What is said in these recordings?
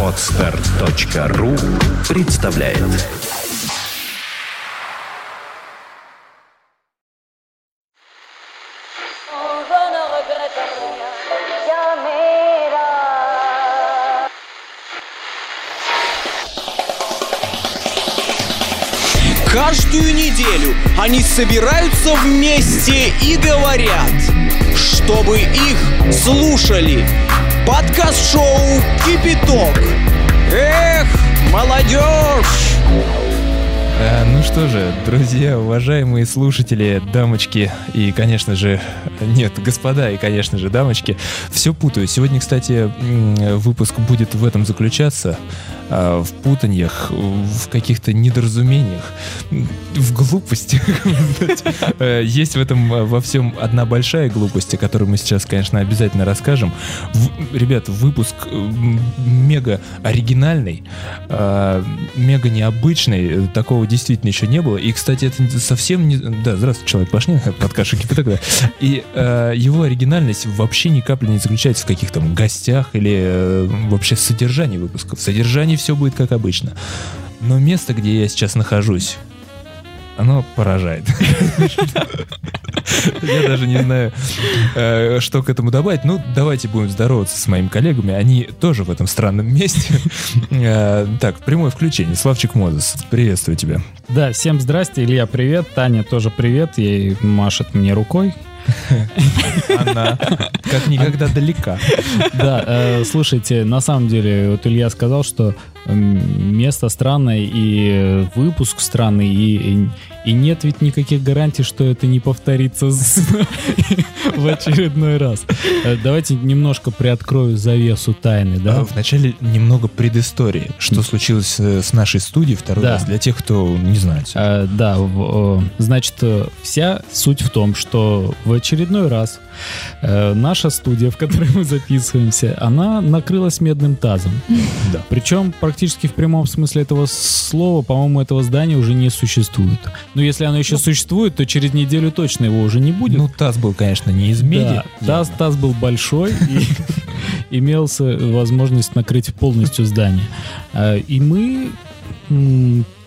Отстар.ру представляет Каждую неделю они собираются вместе и говорят, чтобы их слушали. Подкаст-шоу «Кипяток». Эх, молодежь! А, ну что же, друзья, уважаемые слушатели, дамочки и, конечно же, нет, господа и, конечно же, дамочки, все путаю. Сегодня, кстати, выпуск будет в этом заключаться. А, в путаньях, в каких-то недоразумениях, в глупости. Э, есть в этом э, во всем одна большая глупость, о которой мы сейчас, конечно, обязательно расскажем. Ребят, выпуск э, мега оригинальный, мега необычный, такого действительно еще не было. И, кстати, это совсем не... Да, здравствуй, человек Пашнин, подкаст Шикипиток, да. И его оригинальность вообще ни капли не заключается в каких-то гостях или вообще содержании выпусков. Содержание не все будет как обычно. Но место, где я сейчас нахожусь, оно поражает. Я даже не знаю, э, что к этому добавить. Ну, давайте будем здороваться с моими коллегами. Они тоже в этом странном месте. Э, так, прямое включение. Славчик Мозес, приветствую тебя. Да, всем здрасте. Илья, привет. Таня тоже привет. Ей машет мне рукой. Она как никогда далека. Да, э, слушайте, на самом деле, вот Илья сказал, что место странное и выпуск странный, и, и нет ведь никаких гарантий, что это не повторится в очередной раз. Э, давайте немножко приоткрою завесу тайны, да? А, вначале немного предыстории, что случилось э, с нашей студией второй раз, для тех, кто не знает. А, да, значит, вся суть в том, что в очередной раз наша студия, в которой мы записываемся, она накрылась медным тазом. Да. Причем практически в прямом смысле этого слова, по-моему, этого здания уже не существует. Но если оно еще существует, то через неделю точно его уже не будет. Ну, таз был, конечно, не из меди. Да, таз, таз был большой и имелся возможность накрыть полностью здание. А, и мы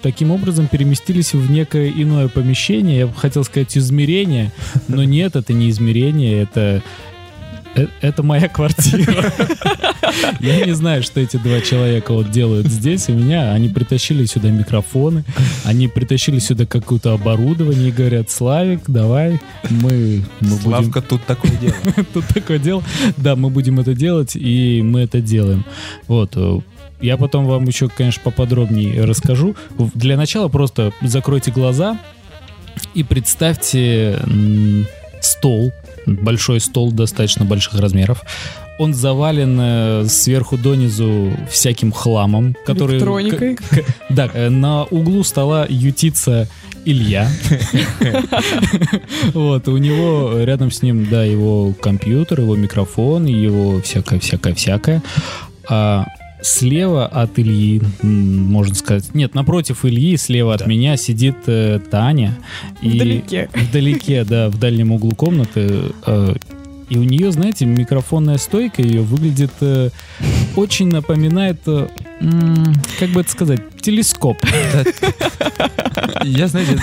таким образом переместились в некое иное помещение. Я бы хотел сказать измерение, но нет, это не измерение, это это моя квартира. Я не знаю, что эти два человека вот делают здесь у меня. Они притащили сюда микрофоны, они притащили сюда какое-то оборудование и говорят, Славик, давай, мы, мы Славка, тут такое дело. Тут такое дело. Да, мы будем это делать, и мы это делаем. Вот. Э, я потом вам еще, конечно, поподробнее расскажу. Для начала просто закройте глаза и представьте стол, большой стол достаточно больших размеров. Он завален э, сверху донизу всяким хламом, который... Электроникой. Да, э, на углу стола ютится Илья. Вот, у него рядом с ним, да, его компьютер, его микрофон, его всякое-всякое-всякое. А слева от Ильи, можно сказать, нет, напротив Ильи, слева да. от меня сидит э, Таня. Вдалеке. И, вдалеке, да, в дальнем углу комнаты. Э, и у нее, знаете, микрофонная стойка ее выглядит э, очень напоминает, э, как бы это сказать, телескоп. Я, знаете,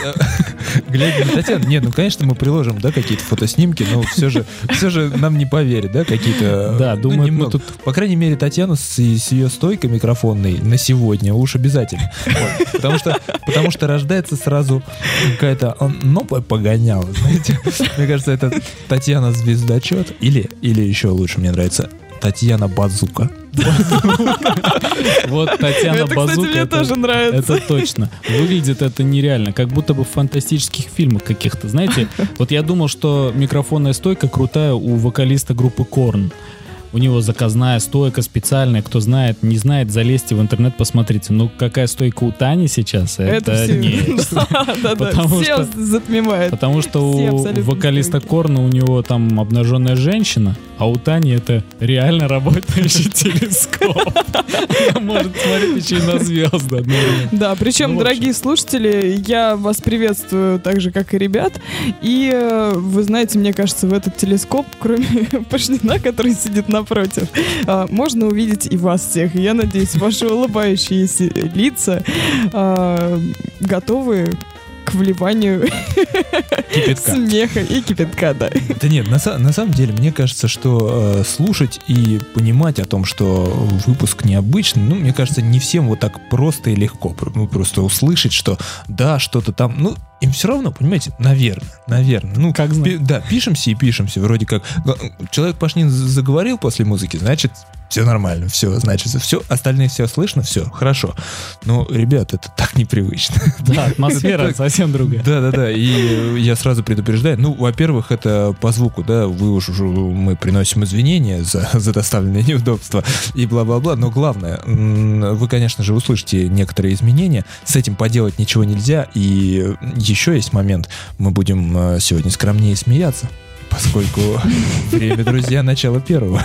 глядя на Татьяну, нет, ну, конечно, мы приложим, да, какие-то фотоснимки, но все же, все же нам не поверят, да, какие-то... Да, ну, думаю, мы тут... По крайней мере, Татьяну с, ее стойкой микрофонной на сегодня уж обязательно. Потому, что, потому что рождается сразу какая-то новая погоняла, знаете. Мне кажется, это Татьяна Звездочет или, или еще лучше мне нравится Татьяна Базука. Вот Татьяна Базука. мне тоже нравится. Это точно. Выглядит это нереально, как будто бы в фантастических фильмах каких-то. Знаете, вот я думал, что микрофонная стойка крутая у вокалиста группы Корн. У него заказная стойка специальная. Кто знает, не знает, залезьте в интернет, посмотрите. Ну, какая стойка у Тани сейчас, это, это не... Да, да, да. Все затмевает. Потому что у вокалиста Корна у него там обнаженная женщина, а у Тани это реально работающий телескоп. Может смотреть еще и на звезды. Да, причем, ну, дорогие слушатели, я вас приветствую так же, как и ребят. И э, вы знаете, мне кажется, в этот телескоп, кроме Пашнина, который сидит на напротив. А, можно увидеть и вас всех. Я надеюсь, ваши улыбающиеся лица а, готовы к вливанию Кипятка. смеха и кипятка, да. Да нет, на, на самом деле, мне кажется, что э, слушать и понимать о том, что выпуск необычный, ну, мне кажется, не всем вот так просто и легко. Ну, просто услышать, что да, что-то там, ну, им все равно, понимаете, наверное, наверное. Ну, Как пи- да, пишемся и пишемся, вроде как. Человек Пашнин заговорил после музыки, значит, все нормально, все, значит, все, остальные все слышно, все, хорошо. Но, ребят, это так непривычно. Да, атмосфера совсем другая. Да, да, да. И я сразу предупреждаю. Ну, во-первых, это по звуку, да, вы уж уже мы приносим извинения за, за доставленные неудобства и бла-бла-бла. Но главное, вы, конечно же, услышите некоторые изменения. С этим поделать ничего нельзя. И еще есть момент. Мы будем э, сегодня скромнее смеяться. Поскольку время, друзья, начало первого.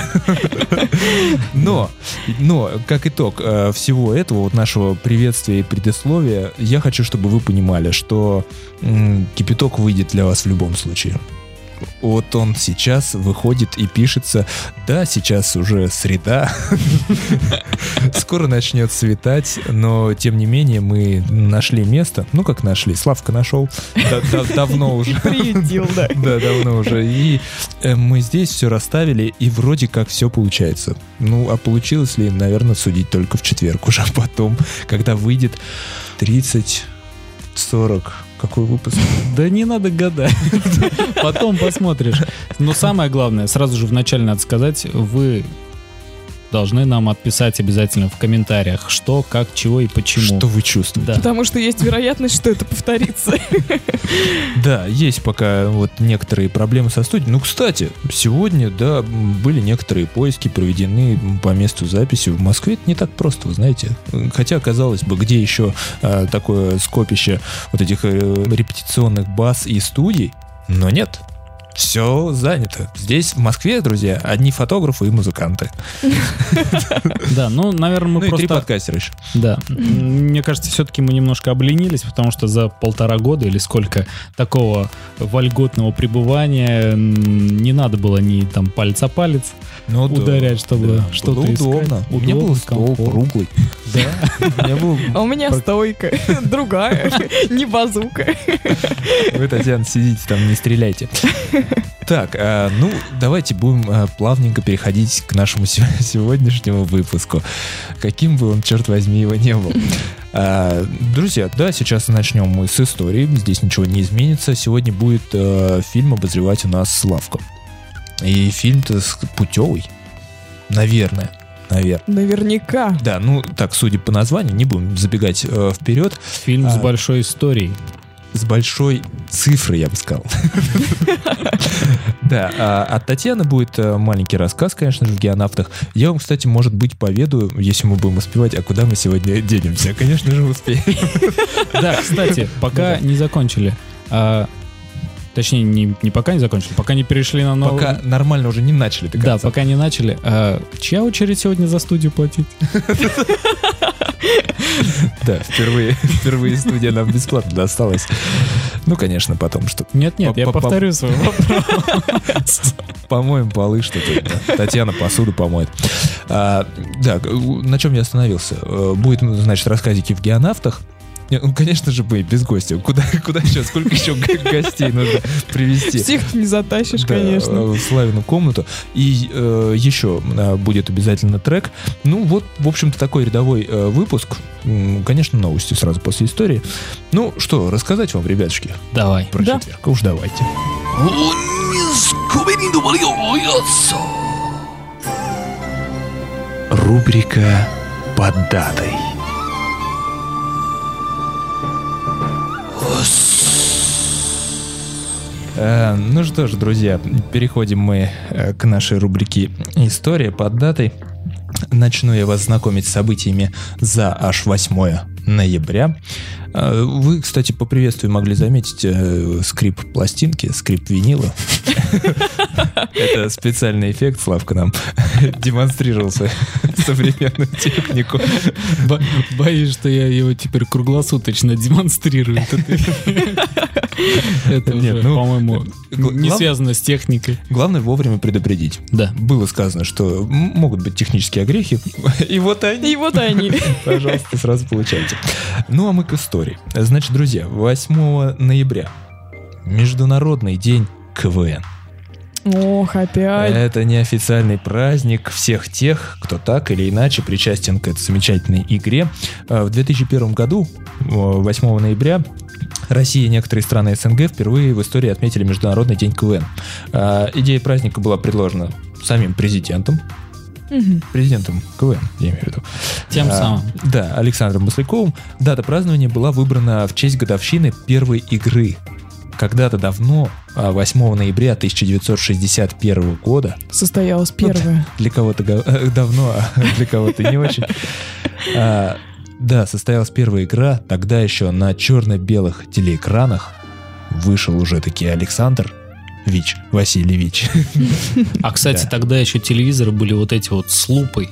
Но, но, как итог э, всего этого, вот нашего приветствия и предисловия, я хочу, чтобы вы понимали, что кипяток выйдет для вас в любом случае. Вот он сейчас выходит и пишется. Да, сейчас уже среда. Скоро начнет светать, но тем не менее мы нашли место. Ну, как нашли? Славка нашел. Да- да- Давно уже. Приютил, да. Да, давно уже. И э, мы здесь все расставили, и вроде как все получается. Ну, а получилось ли, наверное, судить только в четверг уже, потом, когда выйдет 30, 40, какой выпуск? Да не надо гадать. Потом посмотришь. Но самое главное, сразу же вначале надо сказать, вы должны нам отписать обязательно в комментариях, что, как, чего и почему. Что вы чувствуете? Да. Потому что есть вероятность, что это повторится. Да, есть пока вот некоторые проблемы со студией. Ну, кстати, сегодня, да, были некоторые поиски проведены по месту записи. В Москве это не так просто, вы знаете. Хотя, казалось бы, где еще а, такое скопище вот этих э, репетиционных баз и студий, но нет. Все занято. Здесь, в Москве, друзья, одни фотографы и музыканты. Да, ну, наверное, мы ну и три просто... подкастера еще. Да. Мне кажется, все-таки мы немножко обленились, потому что за полтора года или сколько такого вольготного пребывания не надо было ни там палец о палец Ну, да. ударять, чтобы что-то удобно. У меня был стол круглый. Да. У меня был А у меня стойка. Другая. Не базука. Вы, Татьяна, сидите там, не стреляйте. Так, а, ну, давайте будем а, плавненько переходить к нашему се- сегодняшнему выпуску. Каким бы он, черт возьми, его не был. А, Друзья, да, сейчас начнем мы с истории. Здесь ничего не изменится. Сегодня будет э, фильм обозревать у нас Славка. И фильм-то с- путевый. Наверное. Наверное. Наверняка. Да, ну так, судя по названию, не будем забегать э, вперед. Фильм с А. большой историей. С большой цифрой, я бы сказал. Да, а от Татьяны будет э, маленький рассказ, конечно же, в геонавтах. Я вам, кстати, может быть, поведаю, если мы будем успевать, а куда мы сегодня денемся. Конечно же, успеем. Да, кстати, пока не закончили. Точнее, не, не пока не закончили, пока не перешли на новый... Пока нормально уже не начали до Да, пока не начали. А, чья очередь сегодня за студию платить? Да, впервые, впервые студия нам бесплатно досталась. Ну, конечно, потом что Нет, нет, я По- по- повторю свой вопрос. помоем полы, что-то. Татьяна посуду помоет. Да, г- на чем я остановился? Э, Будет, значит, рассказики в геонавтах. Не, Ну, конечно же, мы без гостя. Куда, куда еще? Сколько еще гостей нужно привести? Всех не затащишь, Да, конечно. э, в Славину комнату. И э, еще э, будет обязательно трек. Ну, вот, в общем-то, такой рядовой э, выпуск. Конечно, новости сразу после истории. Ну, что, рассказать вам, ребятушки, Давай. про Да. четверг? Уж давайте. Рубрика «Под датой». Ну что ж, друзья, переходим мы э, к нашей рубрике «История под датой». Начну я вас знакомить с событиями за аж 8 ноября. Э, Вы, кстати, по приветствию могли заметить э, скрип пластинки, скрип винила. Это специальный эффект, Славка нам демонстрировал свою современную технику. Бо- Боюсь, что я его теперь круглосуточно демонстрирую. Это Нет, уже, ну, по-моему, гла- не глав- связано с техникой. Главное вовремя предупредить. Да. Было сказано, что могут быть технические огрехи, и вот они. И вот они. Пожалуйста, сразу получайте. Ну, а мы к истории. Значит, друзья, 8 ноября Международный день КВН. Ох, опять. Это неофициальный праздник всех тех, кто так или иначе причастен к этой замечательной игре. А, В 2001 году, э, 8 ноября, Россия и некоторые страны СНГ впервые в истории отметили Международный день КВН. А, Идея праздника была предложена самим президентом, Мгм. президентом КВН, я имею в виду. Тем А, самым. Да, Александром Масляковым. Дата празднования была выбрана в честь годовщины первой игры. Когда-то давно, а, 8 ноября 1961 года, Состоялась первая. для кого-то го- э, давно, а для кого-то не очень, а, да, состоялась первая игра, тогда еще на черно-белых телеэкранах вышел уже таки Александр Вич, Васильевич. А, кстати, Да. тогда еще телевизоры были вот эти вот с лупой.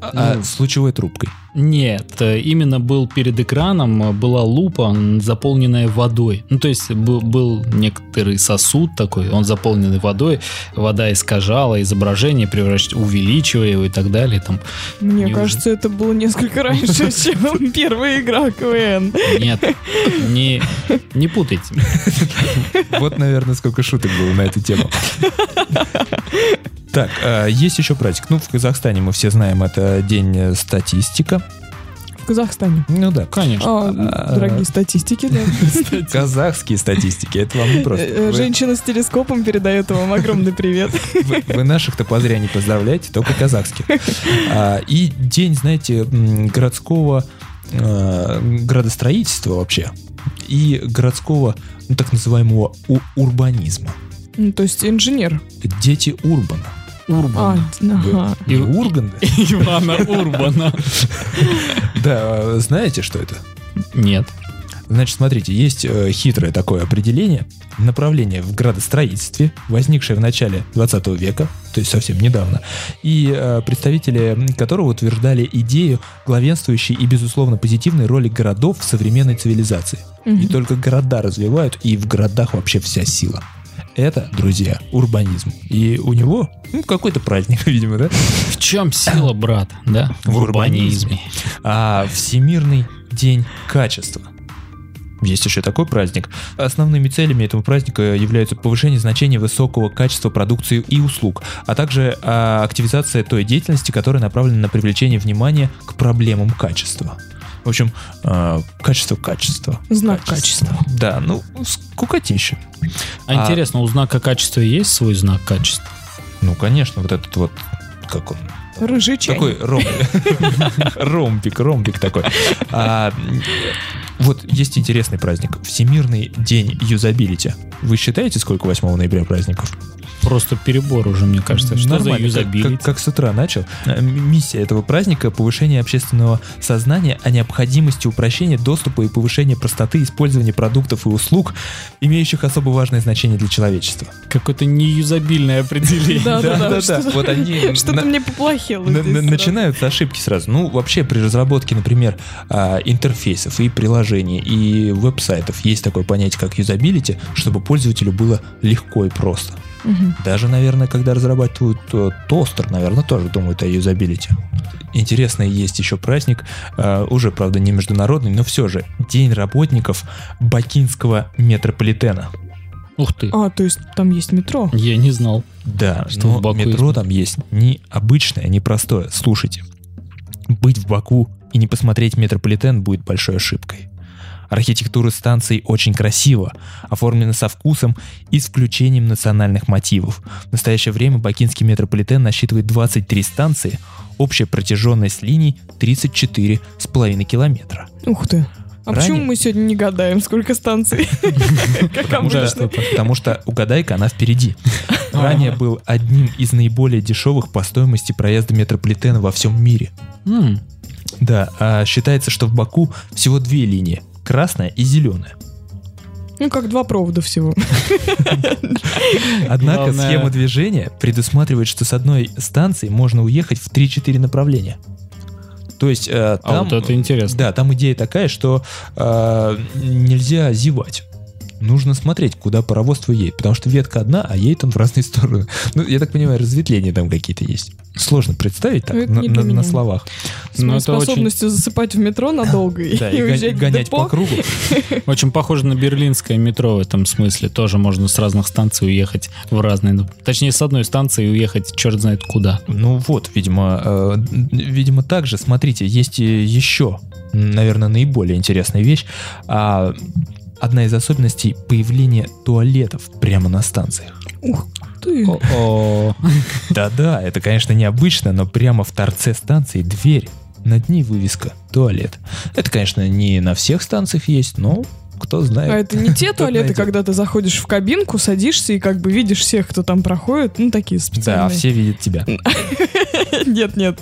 А, Ну. с лучевой трубкой. Нет, э, именно был перед экраном, э, была лупа, заполненная водой. Ну, то есть был, был некоторый сосуд такой, он заполненный водой, вода искажала изображение, превращ... увеличивая его и так далее. Там. Мне Не кажется, это было несколько раньше, чем первая игра КВН. Нет, не, не путайте. Вот, наверное, сколько шуток было на эту тему. Так, а, есть еще праздник. Ну, в Казахстане мы все знаем, это день э, статистика. В Казахстане. Ну да, Конечно. А, дорогие статистики, да. казахские статистики, это вам не просто. Э, э, Женщина с телескопом передает вам огромный привет. Вы, наших-то позря не поздравляете, только казахских. А, и день, знаете, городского э, градостроительства вообще и городского, ну, так называемого урбанизма. Ну, То есть инженер. Дети Урбана. А, Урбан. ага. И Урганда? Ивана Урбана. Да, знаете, что это? Нет. Значит, смотрите, есть э, хитрое такое определение. Направление в градостроительстве, возникшее в начале 20 века, то есть совсем недавно, и э, представители которого утверждали идею главенствующей и, безусловно, позитивной роли городов в современной цивилизации. И Мгм. только города развивают, и в городах вообще вся сила. Это, друзья, урбанизм. И у него ну, какой-то праздник, видимо, да? В чем сила, брат, да? В урбанизме. А Всемирный день качества. Есть еще такой праздник. Основными целями этого праздника являются повышение значения высокого качества продукции и услуг, а также а, активизация той деятельности, которая направлена на привлечение внимания к проблемам качества. В общем, а, качество качества. Знак качества. Да, ну, скукотища. А, А- интересно, у знака качества есть свой знак качества? Ну, конечно, вот этот вот, как он, Рыжий чай. Такой ромбик. ромбик, ромбик такой. А, вот есть интересный праздник. Всемирный день юзабилити. Вы считаете, сколько 8 ноября праздников? Просто перебор уже, мне кажется. Что за Нормально, как- юзабилити? Как, как с утра начал. М- Миссия этого праздника – повышение общественного сознания о необходимости упрощения доступа и повышения простоты использования продуктов и услуг, имеющих особо важное значение для человечества. Какое-то неюзабильное определение. Да, да, да. Да-да-да, Что-то вот они что-то мне поплохело начинаются ошибки сразу. Ну, вообще при разработке, например, а, интерфейсов и приложений, и веб-сайтов есть такое понятие, как юзабилити, чтобы пользователю было легко и просто. Мгм. Даже, наверное, когда разрабатывают э, тостер, наверное, тоже думают о юзабилити. Интересный есть еще праздник, э, уже, правда, не международный, но все же, День работников Бакинского метрополитена. Ух ты. А, то есть там есть метро. Я не знал. Да, Что но в Баку метро есть? там есть не обычное, не простое. Слушайте, быть в Баку и не посмотреть метрополитен будет большой ошибкой. Архитектура станций очень красиво, оформлена со вкусом и с включением национальных мотивов. В настоящее время бакинский метрополитен насчитывает 23 станции, общая протяженность линий 34,5 километра. Ух ты. А Ранее- почему мы сегодня не гадаем, сколько станций? Потому что, угадайка, она впереди. Ранее был одним из наиболее дешевых по стоимости проезда метрополитена во всем мире. Да, а считается, что в Баку всего две линии. Красная и зеленая. Ну, как два провода всего. Однако Главное- схема движения предусматривает, что с одной станции можно уехать в 3-4 направления. То есть э, А там... вот это интересно. Да, там идея такая, что э, нельзя зевать. Нужно смотреть, куда паровоз твой едет. Потому что ветка одна, а едет он в разные стороны. Ну, я так понимаю, разветвления там какие-то есть. Сложно представить так, Ну, на, на- на словах. С Ну, это очень- способностью засыпать в метро надолго и, Да, и и уезжать гонять депо. по кругу. Очень похоже на берлинское метро в этом смысле. Тоже можно с разных станций уехать в разные... ну, Точнее, с одной станции уехать черт знает куда. Ну вот, видимо, э, видимо, также, смотрите, есть и еще, наверное, наиболее интересная вещь. А, одна из особенностей появления туалетов прямо на станциях. Ух ты. Да-да, это, конечно, необычно, но прямо в торце станции дверь, над ней вывеска «Туалет». Это, конечно, не на всех станциях есть, но кто знает. А это не те туалеты, когда ты заходишь в кабинку, садишься и как бы видишь всех, кто там проходит, ну такие Да, специальные. все видят тебя. Нет, нет.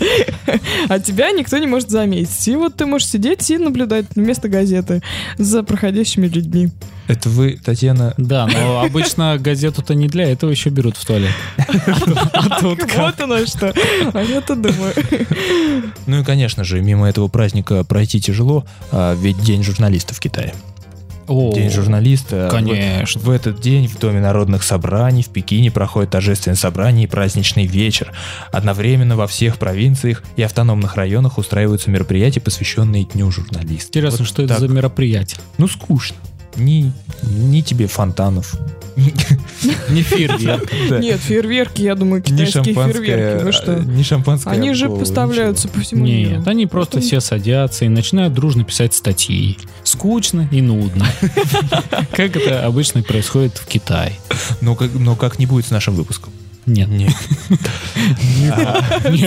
А тебя никто не может заметить. И вот ты можешь сидеть и наблюдать вместо газеты за проходящими людьми. Это вы, Татьяна, да, но обычно газету-то не для этого еще берут в туалет. А тут как? Вот оно что. А я-то думаю. Ну и, конечно же, мимо этого праздника пройти тяжело, а, ведь День журналиста в Китае. О, День журналиста. Конечно. В, в этот день в Доме народных собраний в Пекине проходит торжественное собрание и праздничный вечер. Одновременно во всех провинциях и автономных районах устраиваются мероприятия, посвященные Дню журналиста. Интересно, Вот что это так. за мероприятие? Ну, скучно. Ни, ни тебе фонтанов. Не фейерверк. Да. Нет, фейерверки, я думаю, Ни китайские фейерверки. Вы шампанское, что? ни шампанское. Они же поставляются по всему миру. Нет, они просто все садятся и начинают дружно писать статьи. Скучно и нудно. Как это обычно происходит в Китае. ничего. Но как, но как не будет с нашим выпуском. Нет. Нет.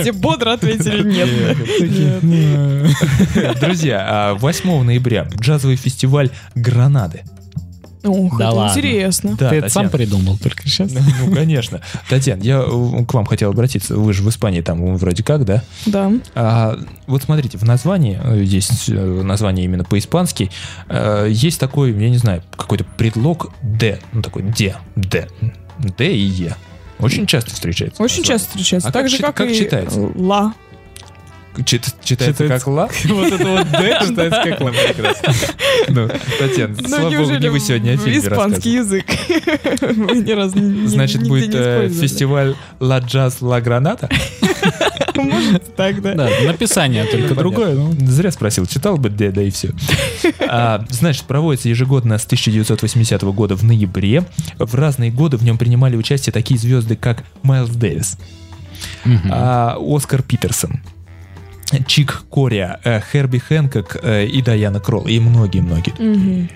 Все бодро ответили нет. Нет. Друзья, а 8 ноября джазовый фестиваль «Гранады». Ох, Да это ладно. интересно. Да, Ты это сам придумал только сейчас? Ну, конечно. Татьяна, я э, к вам хотел обратиться. Вы же в Испании там э, вроде как, да? Да. А, вот смотрите, в названии, э, здесь э, название именно по-испански, э, есть такой, я не знаю, какой-то предлог «д», ну такой «де», «д», «д» и «е». Очень часто встречается. Очень часто встречается. А так как же, как как и читается? ла. Чит- читается Читается- как «ла». Вот это вот «д» читается как «ла». Ну, Татьяна, Ну, слава богу, не вы сегодня о фильме испанский язык? Вы ни разу не- Значит, будет э, фестиваль «Ла Джаз Ла Граната». Может, так, да. Да, написание только другое. ну. Зря спросил, читал бы «д», да и все. А, значит, проводится ежегодно с 1980 года в ноябре. В разные годы в нем принимали участие такие звезды, как Майлз Дэвис, а, Оскар Питерсон, Чик Кориа, э, Херби Хэнкок э, и Даяна Кролл, и многие-многие. Мгм.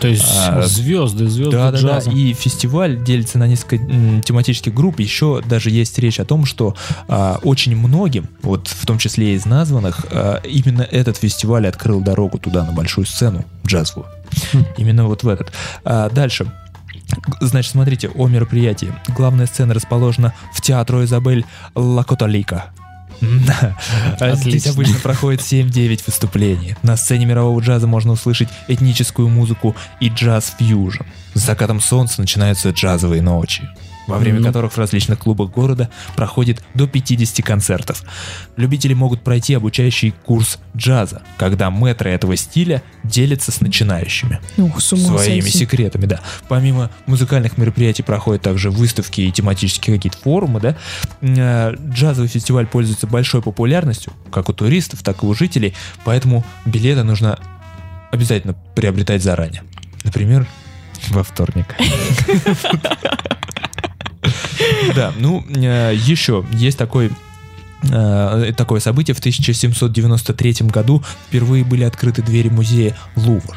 То есть А, звезды, звезды Да, да, да. джаза. И фестиваль делится на несколько тематических групп. Еще даже есть речь о том, что а, очень многим, вот в том числе и из названных, а, именно этот фестиваль открыл дорогу туда, на большую сцену джазовую. Хм. Именно вот в этот. А, дальше. Значит, смотрите, о мероприятии. Главная сцена расположена в театру Изабель Лакоталика. А Здесь обычно проходит 7-9 выступлений. На сцене мирового джаза можно услышать этническую музыку и джаз-фьюжн. С закатом солнца начинаются джазовые ночи, во время Ну. которых в различных клубах города проходит до 50 концертов. Любители могут пройти обучающий курс джаза, когда мэтры этого стиля делятся с начинающими Ух, с ума своими сойти. секретами, да. Помимо музыкальных мероприятий проходят также выставки и тематические какие-то форумы, да. Э, Джазовый фестиваль пользуется большой популярностью, как у туристов, так и у жителей, поэтому билеты нужно обязательно приобретать заранее. Например, во вторник. Да, ну, э, еще есть такой э, такое событие. В 1793 году впервые были открыты двери музея Лувр.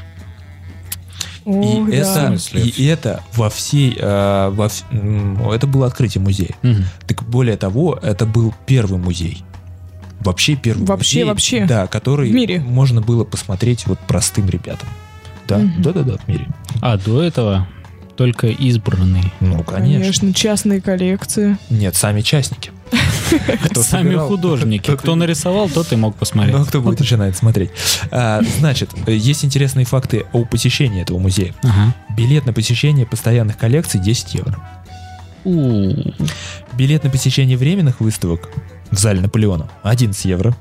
Ох, И да. это, и это во всей, э, во это было открытие музея. Мгм. Так более того, это был первый музей. Вообще первый Вообще, музей, вообще. Да, который В мире. можно было посмотреть вот простым ребятам. Да, Мгм. да, да, да, в мире. А до этого только избранные. Ну, конечно. Конечно, частные коллекции. Нет, сами частники. Кто Сами собирал, художники. тот- Кто нарисовал, тот и мог посмотреть. Ну, а кто будет еще на это смотреть? А, значит, есть интересные факты о посещении этого музея. Ага. Билет на посещение постоянных коллекций 10 евро. У, Билет на посещение временных выставок в зале Наполеона 11 евро.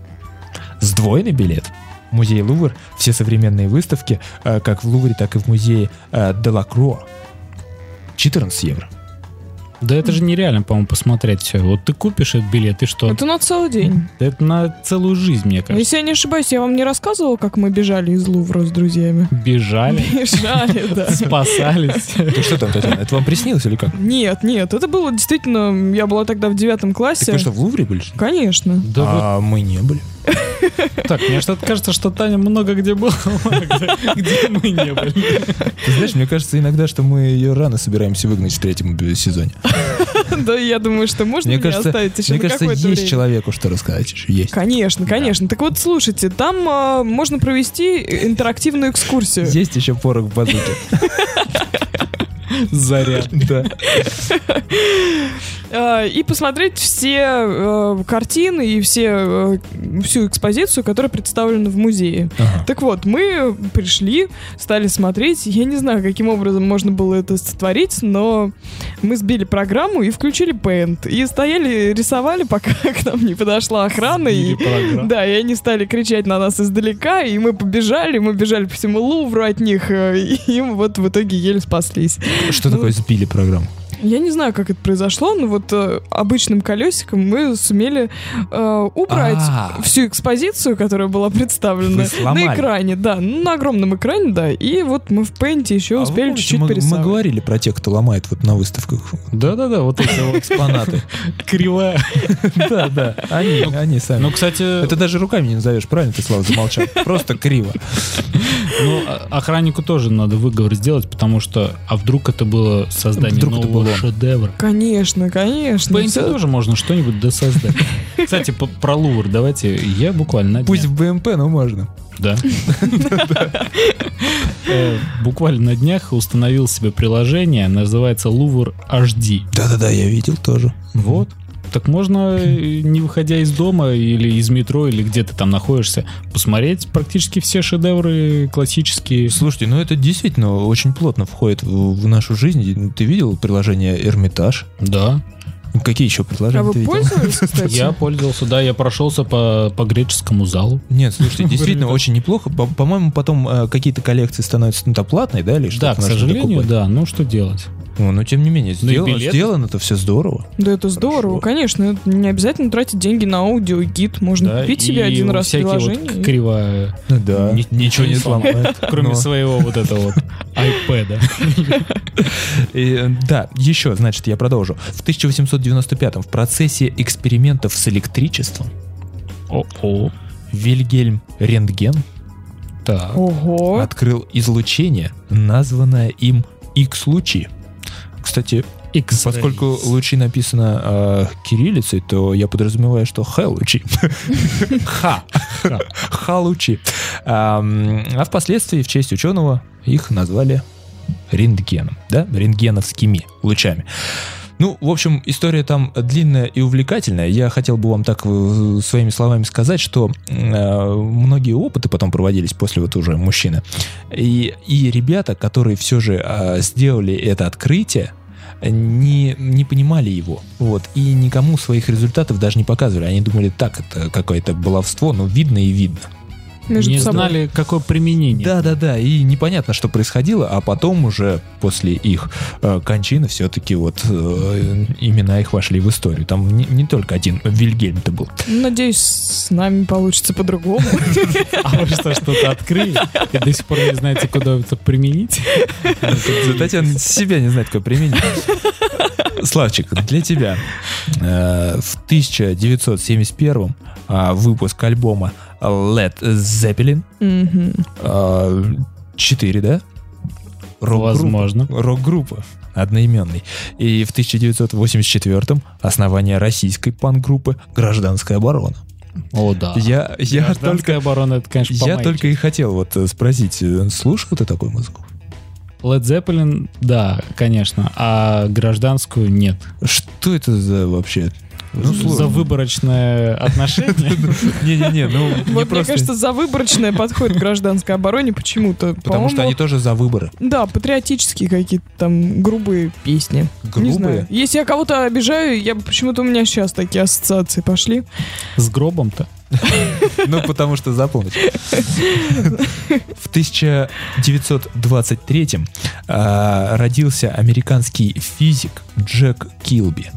Сдвоенный билет. Музей Лувр, все современные выставки, э, как в Лувре, так и в музее э, Делакро. 14 евро. Да это же нереально, по-моему, посмотреть все. Вот ты купишь этот билет, и что? Это на целый день. Это на целую жизнь, мне кажется. Если я не ошибаюсь, я вам не рассказывала, как мы бежали из Лувра с друзьями? Бежали, Бежали, да. спасались. Ты что там, Татьяна, это вам приснилось или как? Нет, нет, это было действительно... Я была тогда в девятом Так классе. вы что, в Лувре были? Конечно. Да а мы не были. Так, мне что-то кажется, что Таня много где была, где- мы не были. Ты знаешь, мне кажется иногда, что мы ее рано собираемся выгнать в третьем сезоне. Да, я думаю, что можно Мне кажется, оставить еще мне кажется, есть время. человеку что рассказать еще. Есть. Конечно, конечно. Так вот, слушайте, там а, можно провести интерактивную экскурсию. Есть еще порох в базуке. Заряд. Да. А, и посмотреть все э, картины и все, э, всю экспозицию, которая представлена в музее. Ага. Так вот, мы пришли, стали смотреть. Я не знаю, каким образом можно было это сотворить, но мы сбили программу и включили Paint. И стояли, рисовали, пока к нам не подошла охрана. И, да, и они стали кричать на нас издалека, и мы побежали, мы бежали по всему Лувру от них, э, и вот в итоге еле спаслись. Что Ну, такое сбили программу? Я не знаю, как это произошло, но вот э, обычным колесиком мы сумели э, убрать А. всю экспозицию, которая была представлена на экране, да, ну, на огромном экране, да. И вот мы в Пенте еще А успели помните, чуть-чуть мы, мы говорили про тех, кто ломает вот на выставках Да-да-да, вот эти экспонаты. кривая. Да, да, они, они сами. Ну, кстати, Это даже руками не назовешь, правильно ты, Слава, замолчал? Просто криво. ну, а- охраннику тоже надо выговор сделать, потому что, а вдруг это было создание Вдруг это нового он. шедевра? Конечно, В конечно. Paint всё- тоже можно что-нибудь досоздать. Кстати, про Лувр давайте, я буквально Пусть в БМП, но можно. Да. Э, Буквально на днях установил себе приложение, называется Лувр HD. Да-да-да, я видел тоже. Вот. Так можно, э, не выходя из дома или из метро, или где ты там находишься, посмотреть практически все шедевры классические. Слушайте, ну это действительно очень плотно входит в, в нашу жизнь. Ты видел приложение Эрмитаж? Да. Какие еще предложения А вы ты видел? пользовались, кстати? Я пользовался, да, я прошелся по, по греческому залу. Нет, слушайте, действительно очень неплохо. По- По-моему, потом э, какие-то коллекции становятся ну, платной, да, или что Да, к сожалению, да. Ну что делать? Ну, но тем не менее, Ну и сделано, это все здорово. Да, это здорово, Хорошо. конечно. это Не обязательно тратить деньги на аудио и гид. Можно Да, купить себе один раз всякие приложение. вот Ну да, Ни- ничего не сломает. кроме Но- своего вот этого вот iPad. И, да, еще, значит, я продолжу. В 1895 в процессе экспериментов с электричеством О-о. Вильгельм Рентген Так. Ого. открыл излучение, названное им X-лучи. Кстати, поскольку лучи написано э, кириллицей, то я подразумеваю, что Х-лучи. Ха. Ха-лучи. Ам, А впоследствии в честь ученого их назвали рентгеном, да, рентгеновскими лучами. Ну, в общем, история там длинная и увлекательная. Я хотел бы вам так э, своими словами сказать, что э, многие опыты потом проводились после вот уже мужчины. И, и ребята, которые все же э, сделали это открытие, не, не понимали его. Вот. И никому своих результатов даже не показывали. Они думали, так, это какое-то баловство, но видно и видно. Между Не собой. знали, какое применение. Да, да, да. И непонятно, что происходило, а потом уже после их э, кончины все-таки вот э, имена их вошли в историю. Там не, не только один Вильгельм-то был. Надеюсь, с нами получится по-другому. А вы что, что-то открыли и до сих пор не знаете, куда это применить? Татьяна себя не знает, как применить. Славчик, для тебя э, в 1971 э, выпуск альбома Led Zeppelin Мгм. 4, да? Возможно. Рок-группа одноименный. И в 1984 основание российской панк-группы «Гражданская оборона». О, да. Я, я, Гражданская только, оборона, это, конечно, я только и хотел вот э, спросить, э, слушал ты такую музыку? Led Zeppelin, да, конечно, а гражданскую нет. Что это за вообще Ну, за выборочное отношение. Не-не-не, ну, мне Вот, мне просто... кажется, за выборочное подходит к гражданской обороне почему-то. Потому что По-моему, они тоже за выборы. Да, патриотические какие-то там грубые песни. Грубые? Если я кого-то обижаю, я почему-то у меня сейчас такие ассоциации пошли. С гробом-то. Ну, потому что за полночь. В 1923 а, родился американский физик Джек Килби.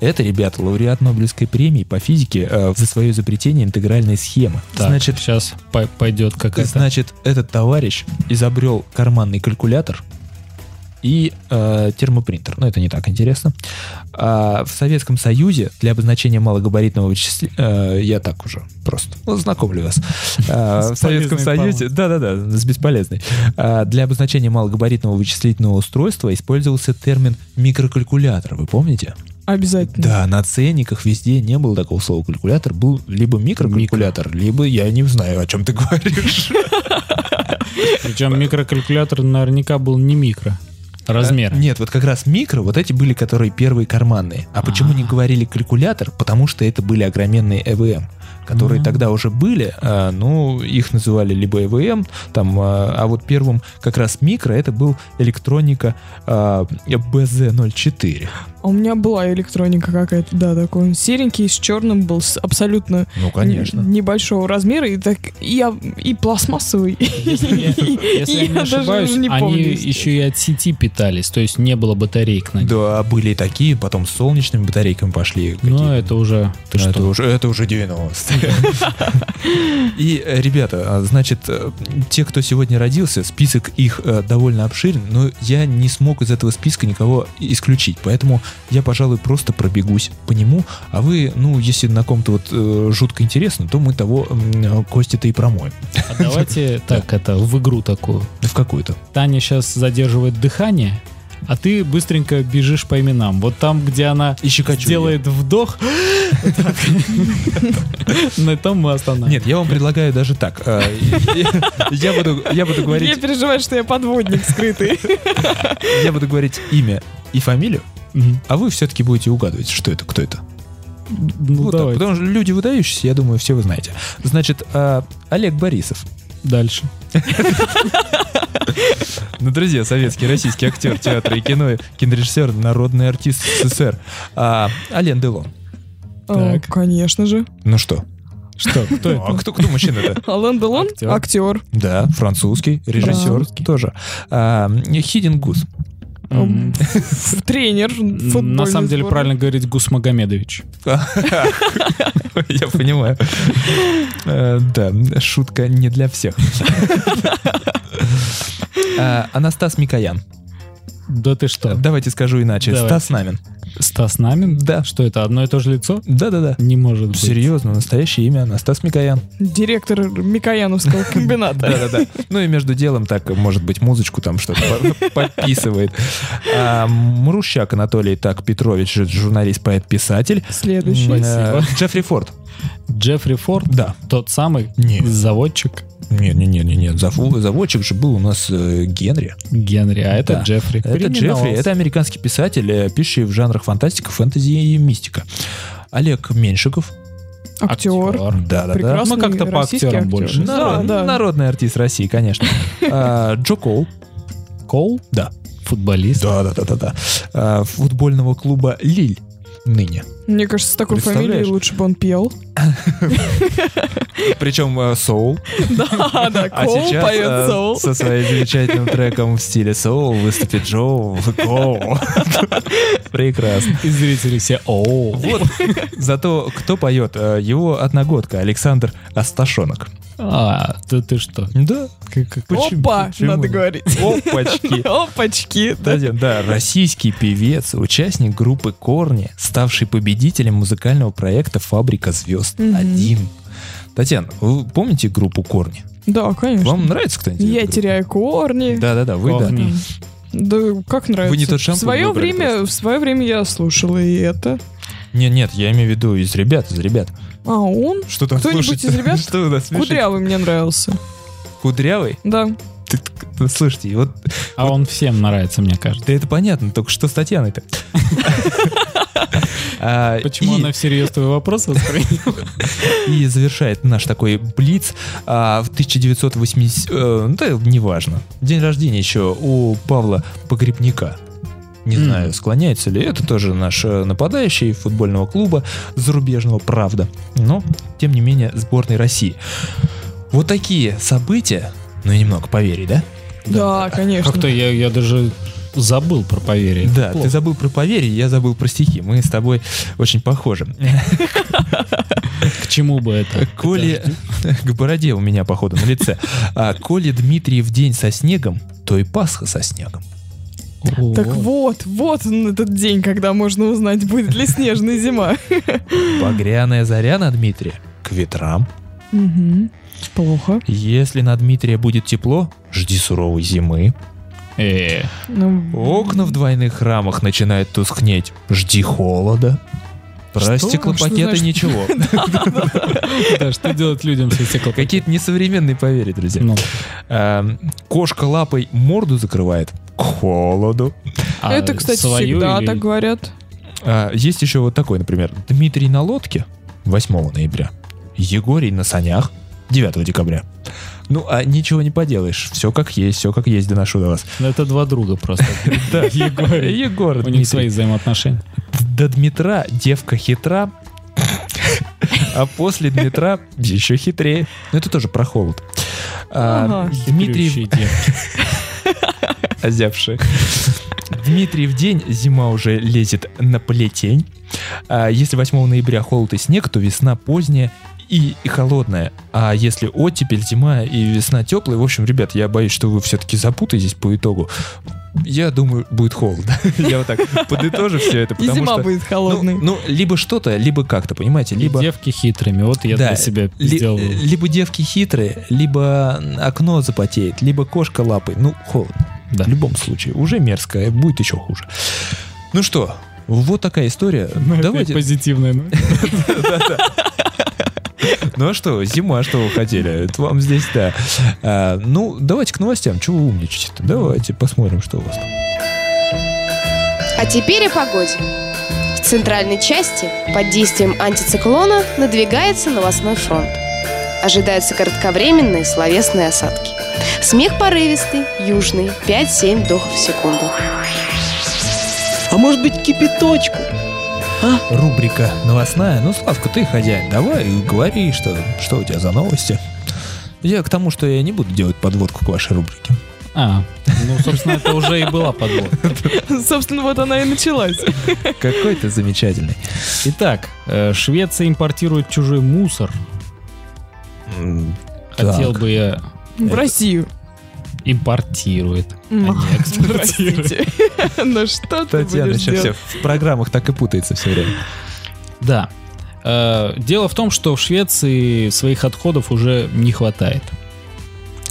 Это, ребята, лауреат Нобелевской премии по физике а, за свое изобретение интегральной схемы. Так, Значит, сейчас пойдет какая-то... Значит, этот товарищ изобрел карманный калькулятор и э, термопринтер. Но это не так интересно. А в Советском Союзе для обозначения малогабаритного вычисления... я так уже просто ну, знакомлю вас. А, в Советском Союзе... Да-да-да, с бесполезной. А, для обозначения малогабаритного вычислительного устройства использовался термин микрокалькулятор. Вы помните? Обязательно. Да, на ценниках везде не было такого слова калькулятор. Был либо микрокалькулятор, либо я не знаю, о чем ты говоришь. Причем микрокалькулятор наверняка был не микро размера. Э, Нет, вот как раз микро, вот эти были, которые первые карманные. А почему не говорили калькулятор? Потому что это были огроменные ЭВМ, которые Мгм. тогда уже были, а, ну, их называли либо ЭВМ, там, а, а вот первым как раз микро, это был электроника а, BZ04. А у меня была электроника какая-то, да, такой он серенький, с черным был, с абсолютно Ну, конечно. небольшого размера, и, так, и, я- и пластмассовый. Если я не ошибаюсь, они еще и от сети питались, то есть не было батареек на них. Да, были и такие, потом с солнечными батарейками пошли. Какие-то. это уже... Ну, Это уже, это уже 90 И, э, ребята, а, значит, э, те, кто сегодня родился, список их э, довольно обширен, но я не смог из этого списка никого исключить. Поэтому я, пожалуй, просто пробегусь по нему. А вы, ну, если на ком-то вот э, жутко интересно, то мы того м, кости-то и промоем. А давайте так, это в игру такую. В какую-то. Таня сейчас задерживает дыхание, а ты быстренько бежишь по именам. Вот там, где она И сделает вдох, на том мы остановимся. Нет, я вам предлагаю даже так. э, Я буду, я буду Не говорить, переживай, что я подводник скрытый. я буду говорить имя и фамилию, Мгм. а вы все-таки будете угадывать, что это, кто это. Ну, Вот так, потому что люди выдающиеся, я думаю, все вы знаете. Значит, а, Олег Борисов. Дальше. Ну, друзья, советский, российский актер театра и кино, кинорежиссер, народный артист СССР. А, Ален Делон. Так. Конечно же. Ну что? Что, кто Ну, а это? кто, кто мужчина-то? Алан Делон, Актер. Да, французский, режиссер тоже. А, Хидин Гус. Мгм. Тренер На самом деле правильно говорить Гус Магомедович. Я понимаю. Э, Да, шутка не для всех. А, Анастас Микоян. Да ты что? Давайте скажу иначе. Давай. Стас Намин. Стас Намин? Да. Что это, одно и то же лицо? Да-да-да. Не может быть. Серьезно, настоящее имя Анастас Микоян. Директор Микояновского комбината. Да-да-да. Ну и между делом так, может быть, музычку там что-то по- подписывает. А, Мрущак Анатолий Так Петрович, журналист, поэт, писатель. Следующий. Э, Джеффри Форд. Джеффри Форд? Да. Тот самый Нет. заводчик Нет, нет, нет, нет, нет. Зав- Заводчик же был у нас э, Генри. Генри, а это Да. Джеффри. Это Джеффри, Переименовался. это американский писатель, э, пишущий в жанрах фантастика, фэнтези и мистика. Олег Меньшиков. Актер. Да-да-да. Прекрасный Мы как-то по актерам актер. больше. Да, Народ- да. Народный артист России, конечно. А, Джо Коул. Коул? Да. Футболист. Да, да, да, да, да. А, Футбольного клуба Лиль ныне. Мне кажется, с такой фамилией лучше бы он пел. Причем э, соул. Да, да, А Кол сейчас поет э, соул. со своим замечательным треком в стиле соул выступит Джоу Коул. Прекрасно. И зрители все о Вот. Зато кто поет? Э, Его одногодка Александр Асташонок. А, да ты что? Да. Почему? Опа, Почему? надо говорить. Опачки. Опачки. Да, да, российский певец, участник группы Корни, ставший победителем музыкального проекта Фабрика звезд. 1. Татьяна, вы помните группу Корни? Да, конечно. Вам нравится кто-нибудь? из Я теряю корни. Да, да, да, вы да. Корни. Да, как нравится. Вы не тот в шампунь свое выбрали время, просто. в свое время я слушала и это. Нет, нет, я имею в виду из ребят, из ребят. А он? Что там Кто-нибудь слушать? из ребят? Что нас? Кудрявый мне нравился. Кудрявый? Да. Ты- ты- слушайте, вот А он всем нравится, мне кажется. да это понятно, только что с Татьяной-то. А, Почему и- она всерьез твой вопрос восприняла? И завершает наш такой блиц а, в 1980... э, ну, да, неважно. День рождения еще у Павла Погребника. Не М. знаю, склоняется ли. Это тоже наш э, нападающий футбольного клуба зарубежного «Правда». Но, тем не менее, сборной России. Вот такие события. Ну и немного поверить, да? Да, конечно. Как-то я, я даже забыл про поверие. Да, Плохо. ты забыл про поверие, я забыл про стихи. Мы с тобой очень похожи. К чему бы это? Коли... К бороде у меня, походу, на лице. А, Коли Дмитриев день со снегом, то и Пасха со снегом. О, Так вот, вот он этот день, когда можно узнать, будет ли снежная зима. Багряная заря на Дмитрия к ветрам. Мгм. Плохо. Если на Дмитрия будет тепло, жди суровой зимы. Э, Ну, Окна в двойных рамах начинают тускнеть. Жди холода. Про Что? стеклопакеты Что ничего. Да, что делать людям со стеклопакетом? Какие-то несовременные поверья, друзья. Ну, Эм, Кошка лапой морду закрывает к холоду. а Это, кстати, всегда так говорят. А, Есть еще вот такой, например. Дмитрий на лодке 8 ноября. Егорий на санях 9 декабря. Ну, а ничего не поделаешь. Все как есть, все как есть доношу до вас. Ну, Это два друга просто. Да, Егор. Егор, У них свои взаимоотношения. До Дмитра девка хитра, а после Дмитра еще хитрее. Ну, это тоже про холод. А. Дмитрий озябшие. Дмитрий в день, зима уже лезет на плетень. А если 8 ноября холод и снег, то весна поздняя и, и холодная. А если оттепель, зима и весна теплая, в общем, ребят, я боюсь, что вы все-таки запутаетесь по итогу. Я думаю, будет холодно. Я вот так подытожу все это, И зима что... будет Ну, холодной. ну, либо что-то, либо как-то, понимаете? И Либо, девки хитрыми. Вот я Да, для себя ли- сделал. либо девки хитрые, либо окно запотеет, либо кошка лапой. Ну, холодно. Да. В любом случае, уже мерзко, будет еще хуже. Ну что, вот такая история. Ну, Давайте. позитивная. ну. А что, зима, что вы хотели? Это вам здесь, да. А, ну, давайте к новостям. Чего вы умничаете-то? Давайте посмотрим, что у вас там. А теперь о погоде. В центральной части под действием антициклона надвигается новостной фронт. Ожидаются кратковременные словесные осадки. Смех порывистый, южный, 5-7 вдохов в секунду. А может быть кипяточку? Рубрика новостная. Ну, Славка, ты хозяин. Давай говори, что, что у тебя за новости. Я к тому, что я не буду делать подводку к вашей рубрике. А, ну, собственно, это уже и была подводка. Собственно, вот она и началась. Какой ты замечательный. Итак, э, Швеция импортирует чужой мусор. Хотел бы я В Россию. Импортирует. М, не экспортирует. Простите. Ну что ты Татьяна еще все в программах так и путается все время. Да. Э, Дело в том, что в Швеции своих отходов уже не хватает.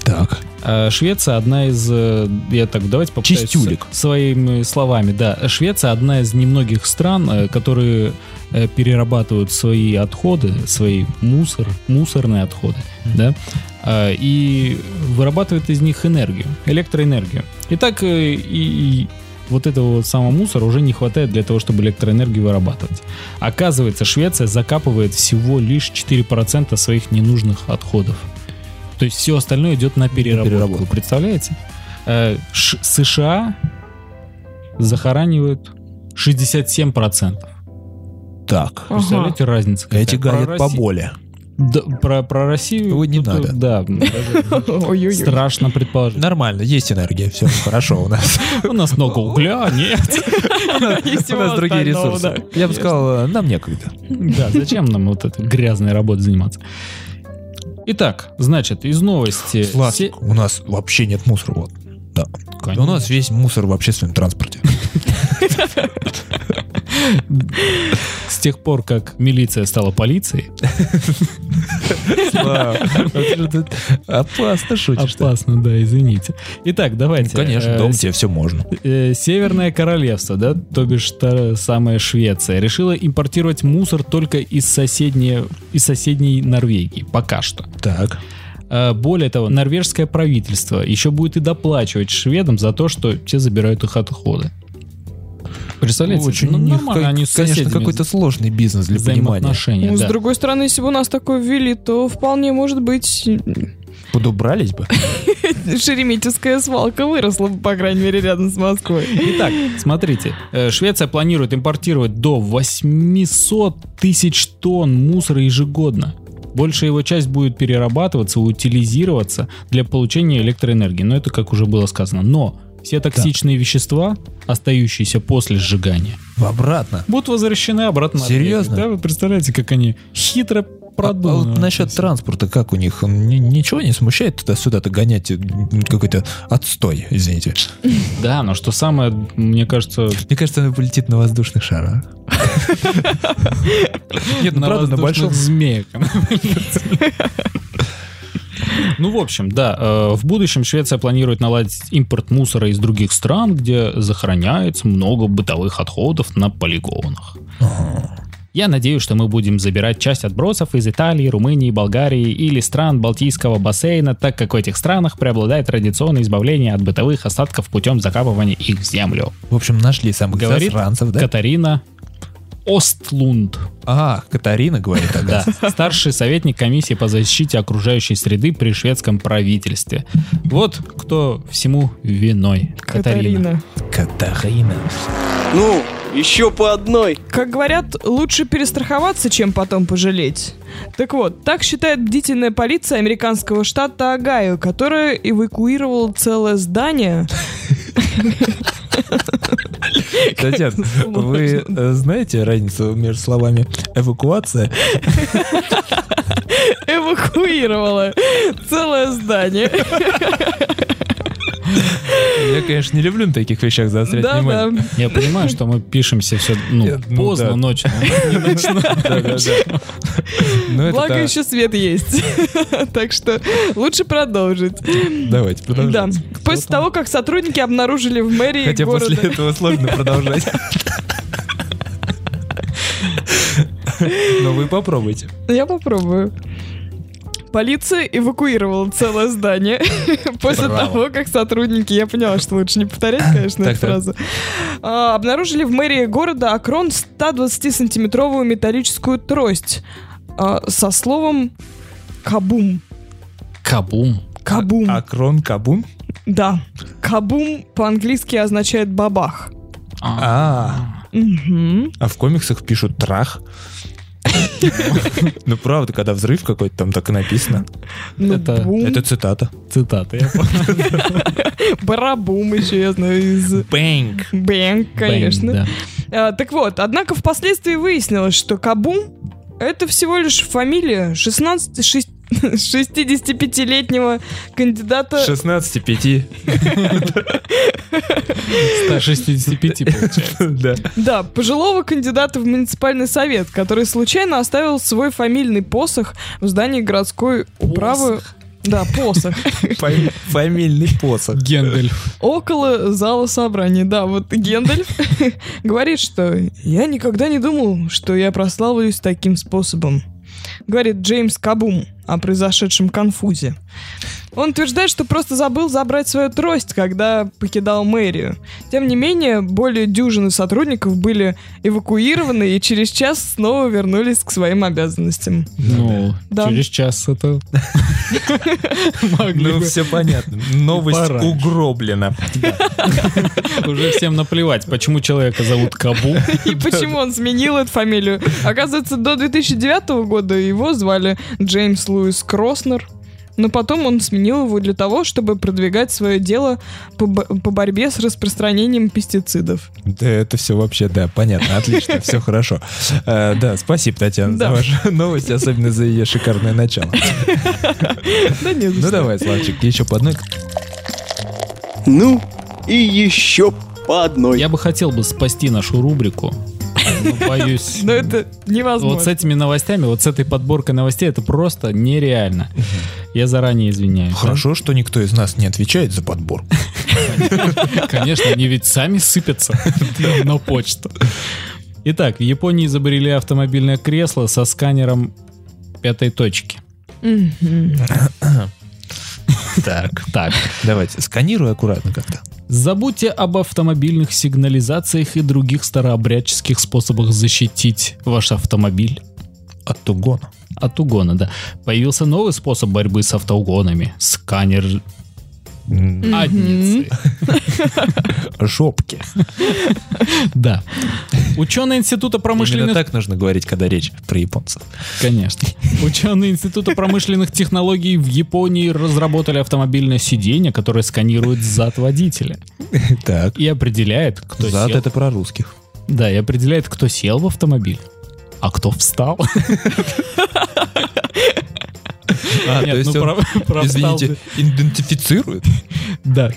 Так. Э, Швеция одна из, э, я так давайте попытаюсь Чистюлек. с- своими словами, да. Швеция одна из немногих стран, которые перерабатывают свои отходы, свои мусор, мусорные отходы, да, э, и вырабатывает из них энергию, электроэнергию. Итак, э, и, и вот этого вот самого мусора уже не хватает для того, чтобы электроэнергию вырабатывать. Оказывается, Швеция закапывает всего лишь 4% своих ненужных отходов. То есть все остальное идет на переработку. переработку. Вы представляете? Э, Ш- США захоранивают 67%. Так. Ага. Представляете разницу? какая? Эти Про гадят Россию- поболее. Да, про, про Россию... Ой, не тут, надо. Да, страшно предположить. Нормально, есть энергия, все хорошо у нас. У нас много угля, нет. Есть У нас другие ресурсы. Я бы сказал, нам некогда. Да, зачем нам вот этой грязной работой заниматься? Итак, значит, из новости... У нас вообще нет мусора. Вот. Да. У нас весь мусор в общественном транспорте. С тех пор, как милиция стала полицией, Опасно шутишь. опасно, да, извините. Итак, давайте. Ну, Конечно, э, дома тебе все можно. э, Северное королевство, да, то бишь та самая Швеция, решила импортировать мусор только из соседней, из соседней Норвегии. Пока что. Так. Э, Более того, норвежское правительство еще будет и доплачивать шведам за то, что те забирают их отходы. Представляете? Очень ну, у них, нормально, ка- они с конечно, какой-то сложный бизнес для понимания. Ну, с да. другой стороны, если бы у нас такое ввели, то вполне может быть Подубрались бы. Шереметьевская свалка выросла бы, по крайней мере, рядом с Москвой. Итак, смотрите, э, Швеция планирует импортировать до 800 тысяч тонн мусора ежегодно. Большая его часть будет перерабатываться, утилизироваться для получения электроэнергии. Но это, как уже было сказано. Но все токсичные вещества, остающиеся после сжигания, обратно. будут возвращены обратно. Серьезно? Да, вы представляете, как они хитро А, а продуманы. вот насчет транспорта, как у них? Ни- ничего не смущает туда-сюда-то гонять э, какой-то отстой, извините. Да, но что самое, мне кажется, Мне кажется, она полетит на воздушных шарах. Нет, ну на правда, на большом... змеях. Ну, в общем, да, э, в будущем Швеция планирует наладить импорт мусора из других стран, где захороняется много бытовых отходов на полигонах. Я надеюсь, что мы будем забирать часть отбросов из Италии, Румынии, Болгарии или стран Балтийского бассейна, так как в этих странах преобладает традиционное избавление от бытовых остатков путем закапывания их в землю. В общем, нашли самых Говорит засранцев, да? Катарина Остлунд. А, Катарина говорит тогда. Да, старший советник комиссии по защите окружающей среды при шведском правительстве. Вот кто всему виной. Катарина. Катарина. Катарина. Ну, еще по одной. Как говорят, лучше перестраховаться, чем потом пожалеть. Так вот, так считает бдительная полиция американского штата Огайо, которая эвакуировала целое здание. Татьяна, вы э, знаете разницу между словами эвакуация? Эвакуировала целое здание. Я, конечно, не люблю на таких вещах заострять Да, внимание. да. Я понимаю, что мы пишемся все ну, Нет, ну поздно да. ночью. ночью. Да, да. Ну, Благо еще свет есть. Так что лучше продолжить. Давайте, Да. продолжайте. После того, как сотрудники обнаружили в мэрии Хотя после этого сложно продолжать. Но вы попробуйте. Я попробую. Полиция эвакуировала целое здание после того, как сотрудники, я поняла, что лучше не повторять, конечно, эту фразу, а, обнаружили в мэрии города Акрон 120-сантиметровую металлическую трость а, со словом «кабум». Кабум. Кабум. Акрон Кабум? Да. Кабум по-английски означает «бабах». А, а в комиксах пишут трах. Ну, правда, когда взрыв какой-то, там так и написано. Ну, Это- цитата. Цитата. я понял. Барабум еще, я знаю, из... Бэнк. Бэнк, конечно. А, так вот, однако впоследствии выяснилось, что Кабум это всего лишь фамилия 16, шесть- 65-летнего кандидата 16,5. 165 получается. Да. Да, пожилого кандидата в муниципальный совет, который случайно оставил свой фамильный посох в здании городской управы. Да, посох. Фами- Фамильный посох. Гендальф. Около зала собрания. Да, вот Гендальф говорит, что я никогда не думал, что я прославлюсь таким способом. Говорит Джеймс Кабум о произошедшем конфузе. Он утверждает, что просто забыл забрать свою трость, когда покидал мэрию. Тем не менее, более дюжины сотрудников были эвакуированы и через час снова вернулись к своим обязанностям. Ну, Да. через час это... Ну, все понятно. Новость угроблена. Уже всем наплевать, почему человека зовут Кабум. И почему он сменил эту фамилию? Оказывается, до 2009 года его звали Джеймс Луис Кроснер. Но потом он сменил его для того, чтобы продвигать свое дело по, по борьбе с распространением пестицидов. Да, это все вообще, да, понятно, отлично, все хорошо. Э, Да, спасибо, Татьяна, за вашу новость, особенно за ее шикарное начало. Да нет, Ну давай, Славчик, еще по одной. Ну, и еще по одной. Я бы хотел бы спасти нашу рубрику, но боюсь... Но это невозможно. Вот с этими новостями, вот с этой подборкой новостей, это просто нереально. Я заранее извиняюсь. Хорошо, что никто из нас не отвечает за подбор. Конечно, они ведь сами сыпятся на почту. Итак, в Японии изобрели автомобильное кресло со сканером пятой точки. Так, Так, давайте, сканируй аккуратно как-то. Забудьте об автомобильных сигнализациях и других старообрядческих способах защитить ваш автомобиль. От угона. От угона, да. Появился новый способ борьбы с автоугонами. Сканер задницы. Жопки. Да. Ученые Института Именно промышленных... так нужно говорить, когда речь про японцев. Конечно. Ученые Института промышленных технологий в Японии разработали автомобильное сиденье, которое сканирует зад водителя Так. и определяет, кто Зад сел. это про русских. Да, и определяет, кто сел в автомобиль, а кто встал. А, Нет, ну, извините, идентифицирует? Да,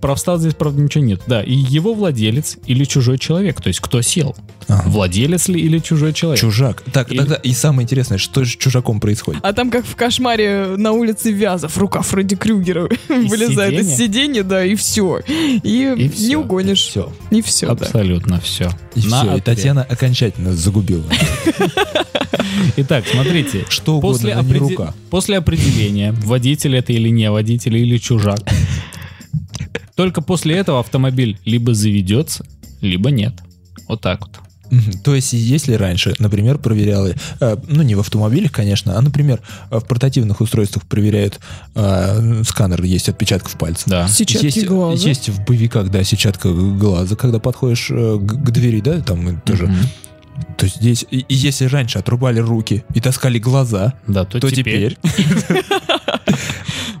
про встал здесь, правда, ничего нет. Да, и его владелец или чужой человек, то есть кто сел. Ага. Владелец ли или чужой человек? Чужак. Так, Или- тогда и самое интересное, что же с чужаком происходит? А там как в кошмаре на улице Вязов, рука Фредди Крюгера вылезает из сиденья? да, и все. И, И не угонишь. Все. И все, да. Абсолютно все. И все, и Татьяна окончательно загубила. Итак, смотрите. Что угодно, После, но не опреде- рука. после определения, водитель это или не водитель, или чужак, только после этого автомобиль либо заведется, либо нет. Вот так вот. То есть, если раньше, например, проверяли, э, ну не в автомобилях, конечно, а, например, э, в портативных устройствах проверяют э, сканер, есть отпечатков пальцев. Да. Сетчатки есть, глаза. есть в боевиках, да, сетчатка глаза, когда подходишь э, к, к двери, да, там тоже. Мгм. То есть здесь, и, и если раньше отрубали руки и таскали глаза, Да, то, то теперь,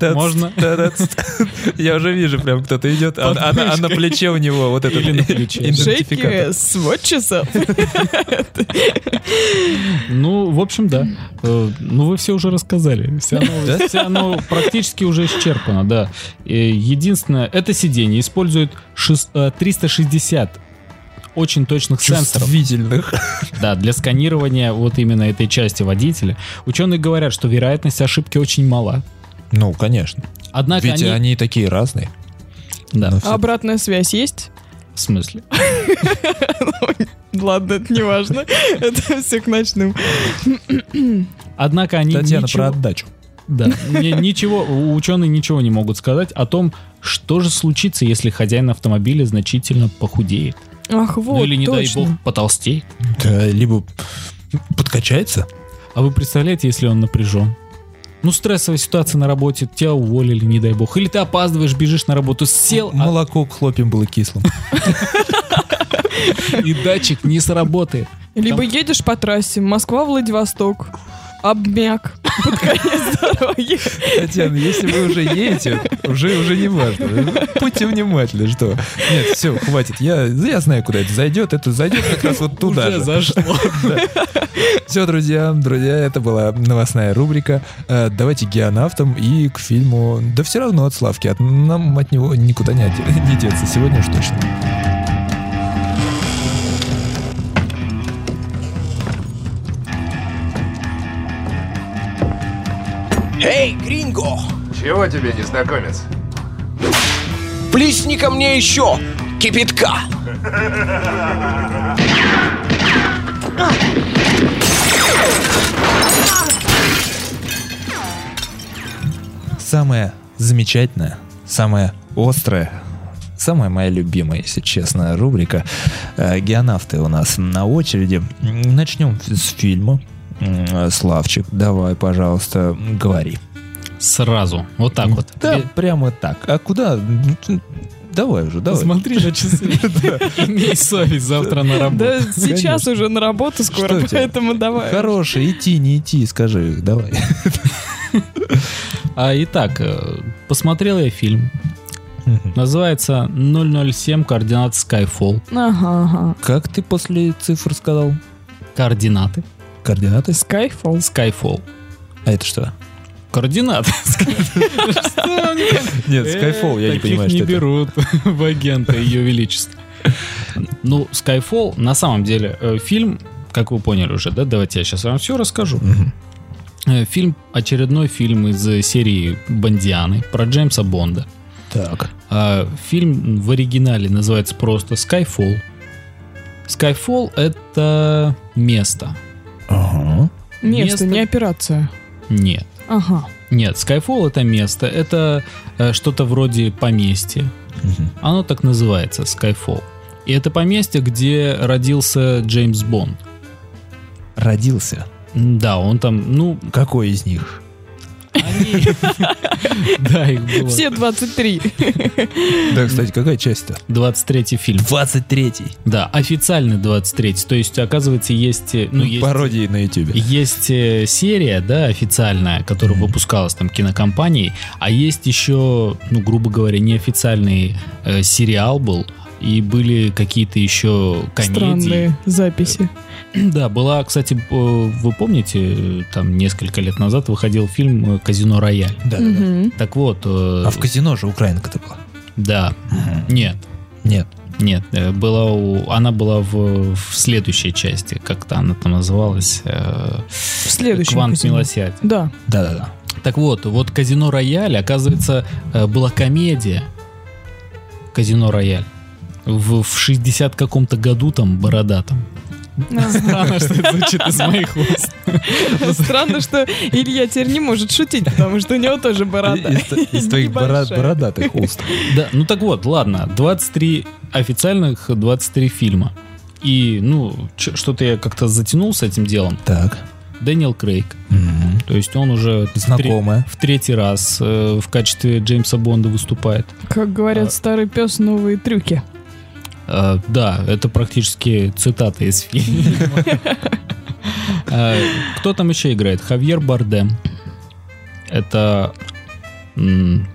Можно. Я уже вижу, прям кто-то идет, а, а на- а плече у него вот этот идентификатор. What часов. Ну, в общем, да. Э, Ну, вы все уже рассказали. Вся новость, оно практически уже исчерпано, да. Э, Единственное, это сиденье использует шест- э, 360 очень точных сенсоров. Чувствительных. Да, для сканирования вот именно этой части водителя. Ученые говорят, что вероятность ошибки очень мала. Ну, конечно. Однако Ведь они... они такие разные. Да, Ну, А обратная связь есть? в смысле? Ладно, это не важно. Это все к ночным. Однако они Татьяна ничего... про отдачу. Да, ничего, ученые ничего не могут сказать о том, что же случится, если хозяин автомобиля значительно похудеет. Ах, вот, ну или, не дай точно. бог, потолстеет. Да, либо подкачается. А вы представляете, если он напряжен? Ну, стрессовая ситуация на работе, тебя уволили, не дай бог. Или ты опаздываешь, бежишь на работу, сел, а- Молоко к хлопьям было кислым. и датчик не сработает. Либо едешь по трассе Москва-Владивосток, обмяк под конец дороги. Татьяна, если вы уже едете, уже, уже не важно. Будьте внимательны, что. Нет, все, хватит. Я, я знаю, куда это зайдет. Это зайдет как раз вот туда Уже же. зашло. Все, друзья, друзья, это была новостная рубрика. Э, Давайте к геонавтам и к фильму. Да все равно от Славки. От, нам от него никуда не, не деться. Сегодня уж точно. Эй, Гринго, Чего тебе, незнакомец? плесни ко мне еще кипятка. Самое замечательное, самое острое, самая моя любимая, если честно, рубрика э, «Геонавты» у нас на очереди. Начнем с фильма. Славчик, давай, пожалуйста, говори. Сразу. Вот так вот. Да, Бе- прямо так. А куда? Давай уже, давай. Смотри на часы. Имей совесть завтра на работу. Да сейчас уже на работу скоро, поэтому давай. Хороший, идти, не идти, скажи, давай. А итак, э, посмотрел я фильм. Называется 007 координат Skyfall. Ага, ага. Как ты после цифр сказал? Координаты. Координаты? Skyfall. Skyfall. А это что? Координаты. Нет, Skyfall, я не понимаю, что не берут в агента Ее Величество. Ну, Skyfall, на самом деле, э, фильм, как вы поняли уже, да, давайте я сейчас вам все расскажу. Э, Фильм, очередной фильм из э, серии Бондианы про Джеймса Бонда. Так. А, Фильм в оригинале называется просто Skyfall. Skyfall — это место. Ага. Место, Место. не операция. Нет. Ага. Нет, Skyfall это место, это э, что-то вроде поместья, Оно так называется, Skyfall. И это поместье, где родился Джеймс Бонд. Родился. Да, он там, ну, Какой из них? Они... Да, их было. Все 23. Да, кстати, какая часть-то? 23 фильм. 23-й. Да, официальный 23 То есть, оказывается, есть... э, Ну, есть... Пародии на ютубе. Есть э, серия, да, официальная, которая выпускалась там кинокомпанией, а есть еще, ну, грубо говоря, неофициальный э, сериал был, и были какие-то еще комедии. Странные записи. Да, была, кстати, э, вы помните, там несколько лет назад выходил фильм э, «Казино Рояль». Да, да, да. Так вот, э, А в казино же украинка-то была. да, нет, Нет. нет, э, была у, она была в, в следующей части, как-то она там называлась, э, В следующем. «Квант казино. милосердия». Да. Да-да-да. Так вот, вот «Казино Рояль», оказывается, была комедия «Казино Рояль». В, в 60 каком-то году там бородатом. Странно, что это звучит из моих уст. Странно, что Илья теперь не может шутить, потому что у него тоже борода. Из, из твоих Небольшая. бородатых уст. Да, ну так вот, ладно, 23 официальных, 23 фильма. И, ну, что-то я как-то затянул с этим делом. Так. Дэниел Крейг. Мгм. То есть он уже в тре- Знакомая. в третий раз э, в качестве Джеймса Бонда выступает. Как говорят старый пес, новые трюки. Э, да, это практически цитата из фильма. Э, Кто там еще играет? Хавьер Бардем. Это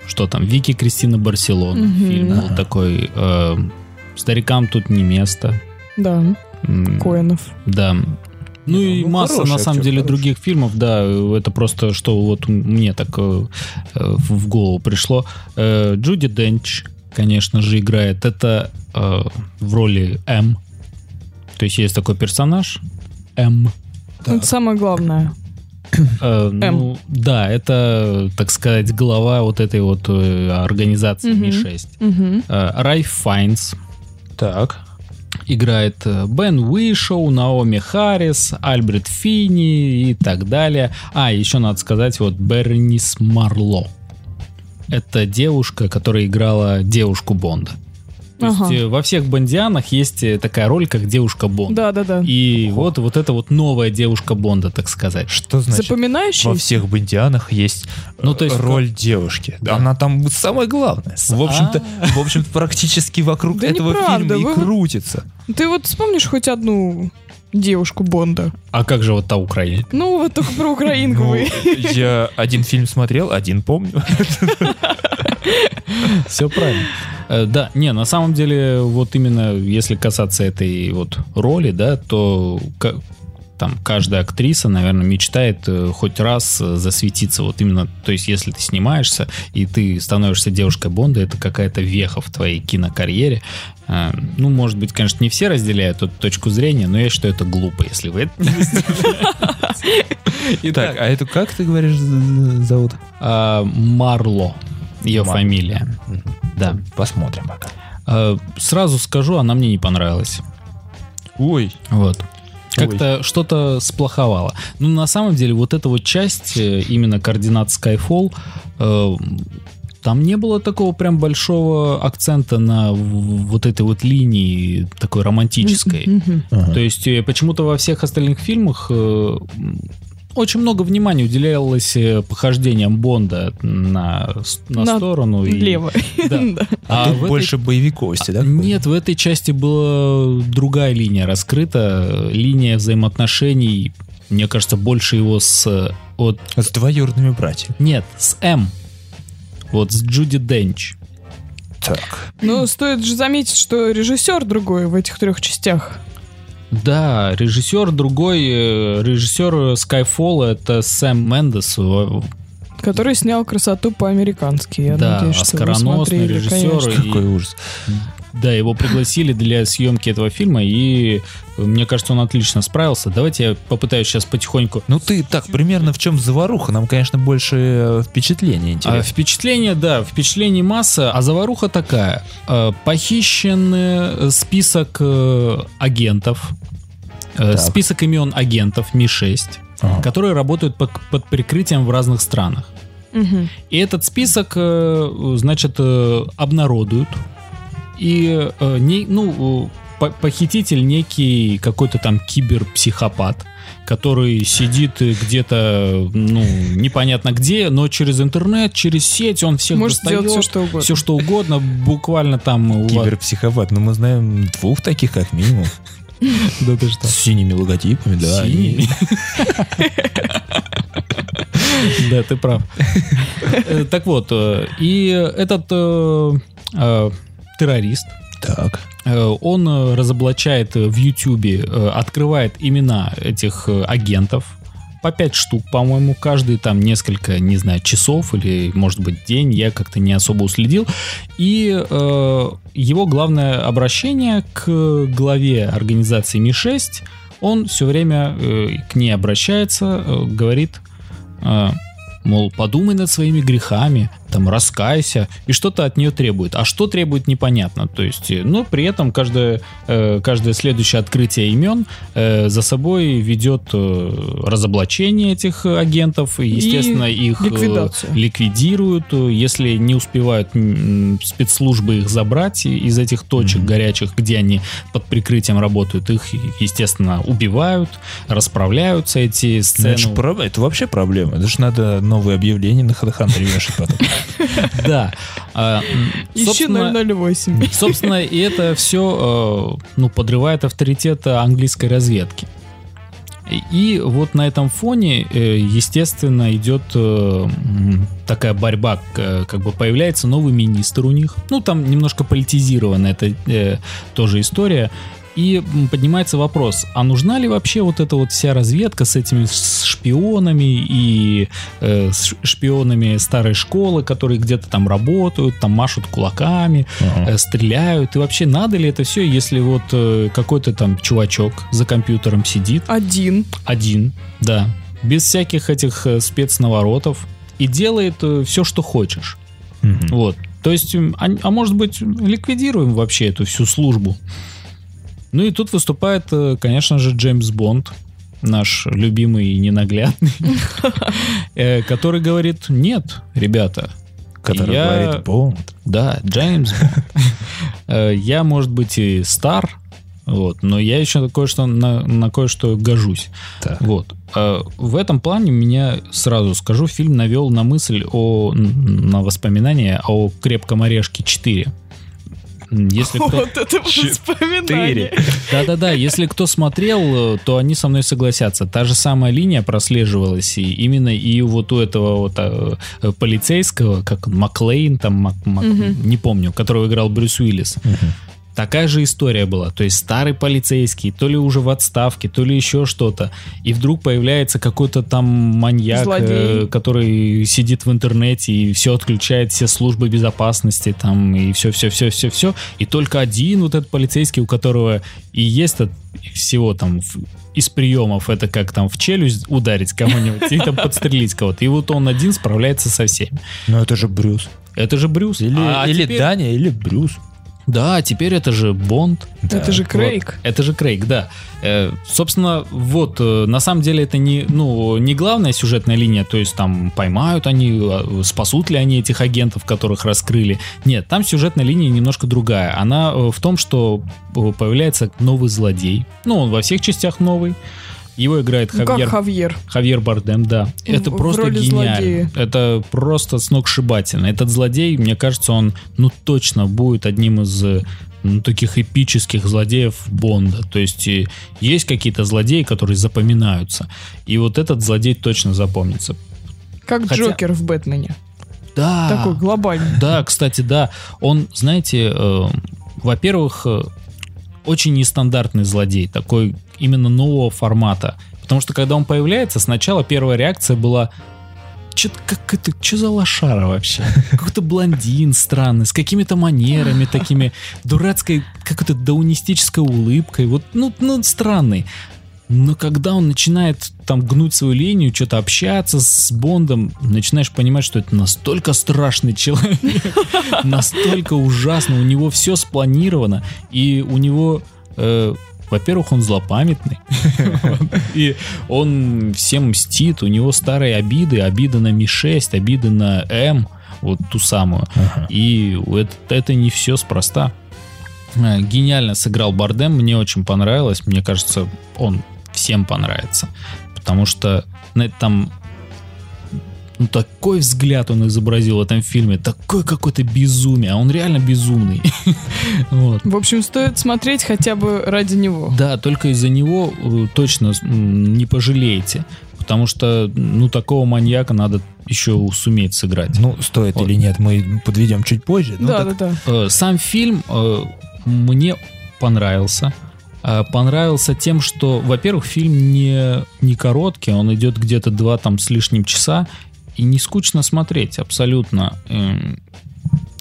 что там? Вики Кристина Барселона. Фильм был такой. э, Старикам тут не место. Да, М, Коинов. Да. Ну и ну, масса, хороший на самом актер, деле, хороший. других фильмов, да, это просто, что вот мне так э, в голову пришло. Э, Джуди Денч, конечно же, играет. Это э, в роли М. То есть есть такой персонаж М. Это самое главное. Э, ну, да, это, так сказать, глава вот этой вот э, организации Мгм. Ми-6. Мгм. Э, Райф Файнс Так. играет э, Бен Уишоу, Наоми Харрис, Альберт Финни и так далее. А, еще надо сказать, вот Бернис Марло. Это девушка, которая играла девушку Бонда. То Ага. есть э, во всех Бондианах есть э, такая роль, как девушка Бонда. Да, да, да. И вот, вот это вот новая девушка Бонда, так сказать. Что значит? Запоминающийся? Во всех бандианах есть, Ну, ну, то есть роль девушки. Да. Она там самое главное. В общем-то, в общем-то, практически вокруг этого фильма и крутится. Ты вот вспомнишь хоть одну девушку Бонда? А как же вот та Украина? Ну, вот только про украинку Ну, вы. я один фильм смотрел, один помню. Все правильно. Э, Да, не, на самом деле, вот именно если касаться этой вот роли, да, то там каждая актриса, наверное, мечтает э, хоть раз э, засветиться. Вот именно, то есть, если ты снимаешься и ты становишься девушкой Бонда, это какая-то веха в твоей кинокарьере. Э, Ну, может быть, конечно, не все разделяют эту точку зрения, но я считаю, это глупо, если вы это не разделяете. Так, а эту как ты говоришь зовут? А, Марло, ее фамилия. Да. Посмотрим пока. Сразу скажу, она мне не понравилась. Ой. Вот. Как-то что-то сплоховало. Ну, на самом деле, вот эта вот часть, э, именно координат Skyfall, э, там не было такого прям большого акцента на вот этой вот линии такой романтической. То есть э, почему-то во всех остальных фильмах очень много внимания уделялось э, похождениям Бонда на, на На- сторону. и- Лево. Да. Да. А Тут этой больше боевиковости, да? нет, в этой части была другая линия раскрыта, линия взаимоотношений, мне кажется, больше его с... Вот, С двоюродными братьями. нет, с М. Вот с Джуди Денч. Так. Но стоит же заметить, что режиссер другой в этих трех частях. Да, режиссер другой, э, режиссер Skyfall это Сэм Мендес. Который снял красоту по-американски. Я Да, надеюсь, что вы смотрели, режиссер. конечно. И- Какой ужас. Да, его пригласили для съемки этого фильма, и э, мне кажется, он отлично справился. Давайте я попытаюсь сейчас потихоньку Ну ты так, примерно в чем заваруха? Нам, конечно, больше э, впечатлений А, интересно. впечатление, да, впечатлений масса, а заваруха такая. Э, Похищен список агентов, Так. список имен агентов Ми-6, Ага. которые работают под, под прикрытием в разных странах. Мгм. И этот список, значит, обнародуют и э, не, ну, по- похититель некий какой-то там киберпсихопат, который сидит где-то, ну, непонятно где, но через интернет, через сеть он всех Может достает. все, что угодно. Все что угодно, буквально там... Киберпсихопат. Ну, мы знаем двух таких, как минимум. Да ты что? С синими логотипами, да. Синими? Да, ты прав. Э, Так вот, э, и этот террорист, Так. Э, Он э, разоблачает э, в Ютубе, э, открывает имена этих агентов. По пять штук, по-моему, каждый там несколько, не знаю, часов или, может быть, день, я как-то не особо уследил. И э, его главное обращение к главе организации Ми-6, он все время э, к ней обращается, э, говорит, э, мол, подумай над своими грехами, там, раскайся, и что-то от нее требует. А что требует, непонятно. То есть, э, но при этом каждое, э, каждое следующее открытие имен э, за собой ведет разоблачение этих агентов, и, естественно, их э, ликвидацию. ликвидируют, если не успевают спецслужбы их забрать и- из этих точек Мгм. горячих, где они под прикрытием работают, их, естественно, убивают, расправляются эти Ну, сцены. это, ж проб- это вообще проблема. Это же надо новые объявления на HeadHunter вешать потом. Да. А, собственно, 008. Собственно, и это все ну, подрывает авторитет английской разведки. И- вот на этом фоне, э, естественно, идет э, такая борьба, как бы появляется новый министр у них. Ну, там немножко политизирована эта э, тоже история. И поднимается вопрос, а нужна ли вообще вот эта вот вся разведка с этими шпионами и э, с шпионами старой школы, которые где-то там работают, там машут кулаками, э, стреляют. И вообще надо ли это все, если вот э, какой-то там чувачок за компьютером сидит, Один. один, да, без всяких этих э, спецнаворотов и делает все, что хочешь. Мгм. Вот. То есть, а, а может быть, ликвидируем вообще эту всю службу. Ну и тут выступает, э, конечно же, Джеймс Бонд, наш любимый и ненаглядный, э, который говорит, нет, ребята, Который я- говорит Бонд. да, Джеймс Бонд. Э, Я, может быть, и стар, вот, но я еще кое-что на, на кое-что гожусь. Так. Вот. Э, В этом плане меня, сразу скажу, фильм навел на мысль о, на воспоминания о «Крепком орешке 4». Если кто... Вот это воспоминание. Да-да-да, если кто смотрел, то они со мной согласятся. Та же самая линия прослеживалась, и именно и вот у этого вот э, э, полицейского, как он, Маклейн, там, Мак- Мак- Мгм. не помню, которого играл Брюс Уиллис. Такая же история была. То есть старый полицейский, то ли уже в отставке, то ли еще что-то. И вдруг появляется какой-то там маньяк, Злодей. э, который сидит в интернете и все отключает, все службы безопасности там, и все-все-все-все-все. И только один вот этот полицейский, у которого и есть от всего там в- из приемов, это как там в челюсть ударить кого-нибудь и там подстрелить кого-то. И вот он один справляется со всеми. Ну, это же Брюс. Это же Брюс. Или, А или теперь- Даня, или Брюс. Да, теперь это же Бонд. Это же Крейг. Вот. Это же Крейг, да. Э, собственно, вот, э, на самом деле это не, ну, не главная сюжетная линия, то есть там поймают они, э, спасут ли они этих агентов, которых раскрыли. Нет, там сюжетная линия немножко другая. Она э, в том, что э, появляется новый злодей. Ну, он во всех частях новый. Его играет Ну, как Хавьер Хавьер. Хавьер Бардем, да. Это В просто роли гениально. злодея. Это просто сногсшибательно. Этот злодей, мне кажется, он, ну, точно будет одним из э, ну, таких эпических злодеев Бонда. То есть э, есть какие-то злодеи, которые запоминаются. И вот этот злодей точно запомнится. Как Хотя- Джокер в Бэтмене. Да. Такой глобальный. Да, кстати, да. Он, знаете, э, во-первых, э, очень нестандартный злодей, такой именно нового формата. Потому что когда он появляется, сначала первая реакция была Че, как это, что за лошара вообще? Какой-то блондин странный, с какими-то манерами такими, дурацкой, какой-то даунистической улыбкой. Вот, ну, ну, странный. Но когда он начинает там гнуть свою линию, что-то общаться с Бондом, начинаешь понимать, что это настолько страшный человек, настолько ужасно, у него все спланировано, и у него, э, во-первых, он злопамятный, и он всем мстит, у него старые обиды, обиды на Ми-6, обиды на М, вот ту самую, и это, это не все спроста. Э, Гениально сыграл Бардем, мне очень понравилось. Мне кажется, он всем понравится. Потому что на там ну, такой взгляд он изобразил в этом фильме, такой какой-то безумие, а он реально безумный. Вот. В общем, стоит смотреть хотя бы ради него. Да, только из-за него э, точно не пожалеете. Потому что, ну, такого маньяка надо еще суметь сыграть. Ну, стоит Вот. или нет, мы подведем чуть позже. Ну, да, так да, да. Э, Сам фильм э, мне понравился. Э, Понравился тем, что, во-первых, фильм не, не короткий, он идет где-то два там с лишним часа, и не скучно смотреть абсолютно. Эм,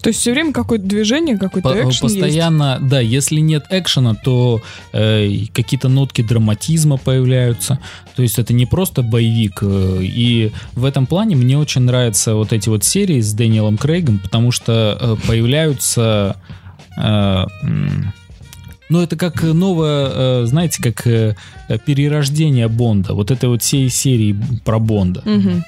То есть все время какое-то движение, какой-то По- экшен есть. постоянно, да, если нет экшена, то э, какие-то нотки драматизма появляются. То есть это не просто боевик. э, и в этом плане мне очень нравятся вот эти вот серии с Дэниелом Крейгом, потому что э, появляются... э, ну, это как новое, э, знаете, как э, э, перерождение Бонда. Вот этой вот всей серии про Бонда.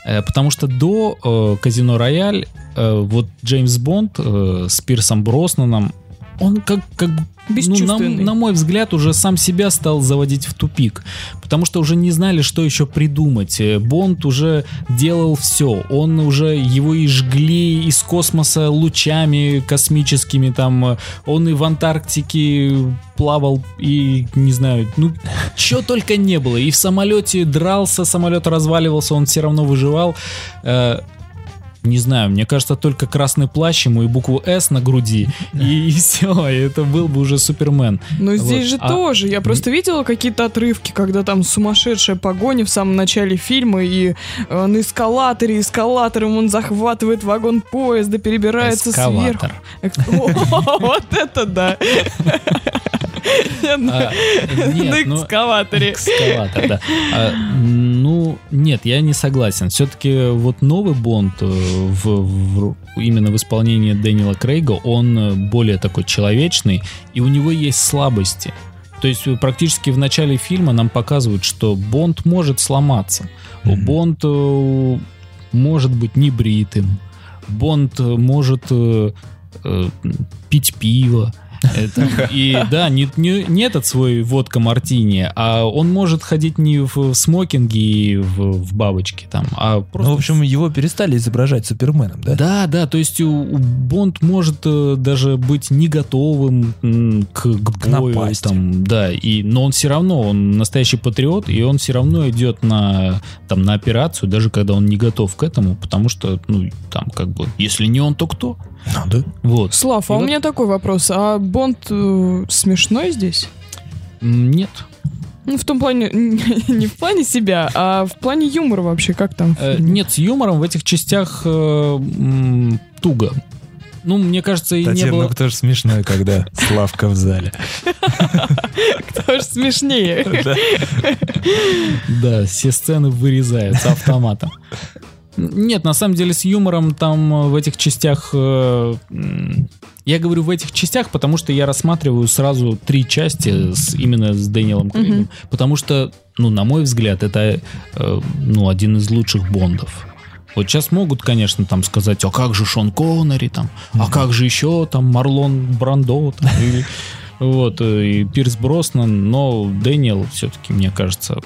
Э, Потому что до э, Казино Рояль э, вот Джеймс Бонд э, с Пирсом Броснаном, он как, как ну, на, на мой взгляд, уже сам себя стал заводить в тупик. Потому что уже не знали, что еще придумать. Э, Бонд уже делал все. Он уже, его и жгли из космоса лучами космическими. Там, э, он и в Антарктике плавал, и, не знаю, ну, что только не было. И в самолете дрался, самолет разваливался, он все равно выживал. Не знаю, мне кажется, только красный плащ ему и букву «С» на груди, и, все, это был бы уже Супермен. Но здесь Вот. же А- тоже. Я просто видела какие-то отрывки, когда там сумасшедшая погоня в самом начале фильма, и э, на эскалаторе, эскалатором он захватывает вагон поезда, перебирается Эскалатор. сверху. Вот это да! А, На ну, экскаваторе. Экскаватор, да. А, ну, нет, я не согласен. Все-таки вот новый Бонд э, в, в- именно в исполнении Дэниела Крейга, он э, более такой человечный, и у него есть слабости. То есть э, практически в начале фильма нам показывают, что Бонд может сломаться. Мгм. Бонд э, может быть небритым. Бонд может э, пить пиво. И да, не, не, не этот свой водка мартини, а он может ходить не в смокинге и в, в бабочке там, а просто Ну, в общем, его перестали изображать Суперменом, да? да, да, то есть у, у Бонд может э, даже быть не готовым м, к, к бою, напасти. там, да, и, но он все равно, он настоящий патриот, и он все равно идет на, там, на операцию, даже когда он не готов к этому, потому что, ну, там, как бы, если не он, то кто? Да. Вот. Слав, И а у вот- меня такой вопрос. А Бонд э, смешной здесь? Нет. Ну, в том плане, не в плане себя, а в плане юмора вообще, как там? Э? Нет, с юмором в этих частях э, м, туго. Ну, мне кажется, и не Татьяна, было... ну кто же смешной, когда Славка в зале. Кто же смешнее? Да, все сцены вырезают с автоматом. Нет, на самом деле с юмором там э, в этих частях... э, Я говорю в этих частях, потому что я рассматриваю сразу три части с, именно с Дэниелом Крейгом. Потому что, ну, на мой взгляд, это э, ну, один из лучших Бондов. Вот сейчас могут, конечно, там сказать, а как же Шон Коннери там, а как же еще там Марлон Брандо там, и, вот, э, и Пирс Броснан, но Дэниел все-таки, мне кажется,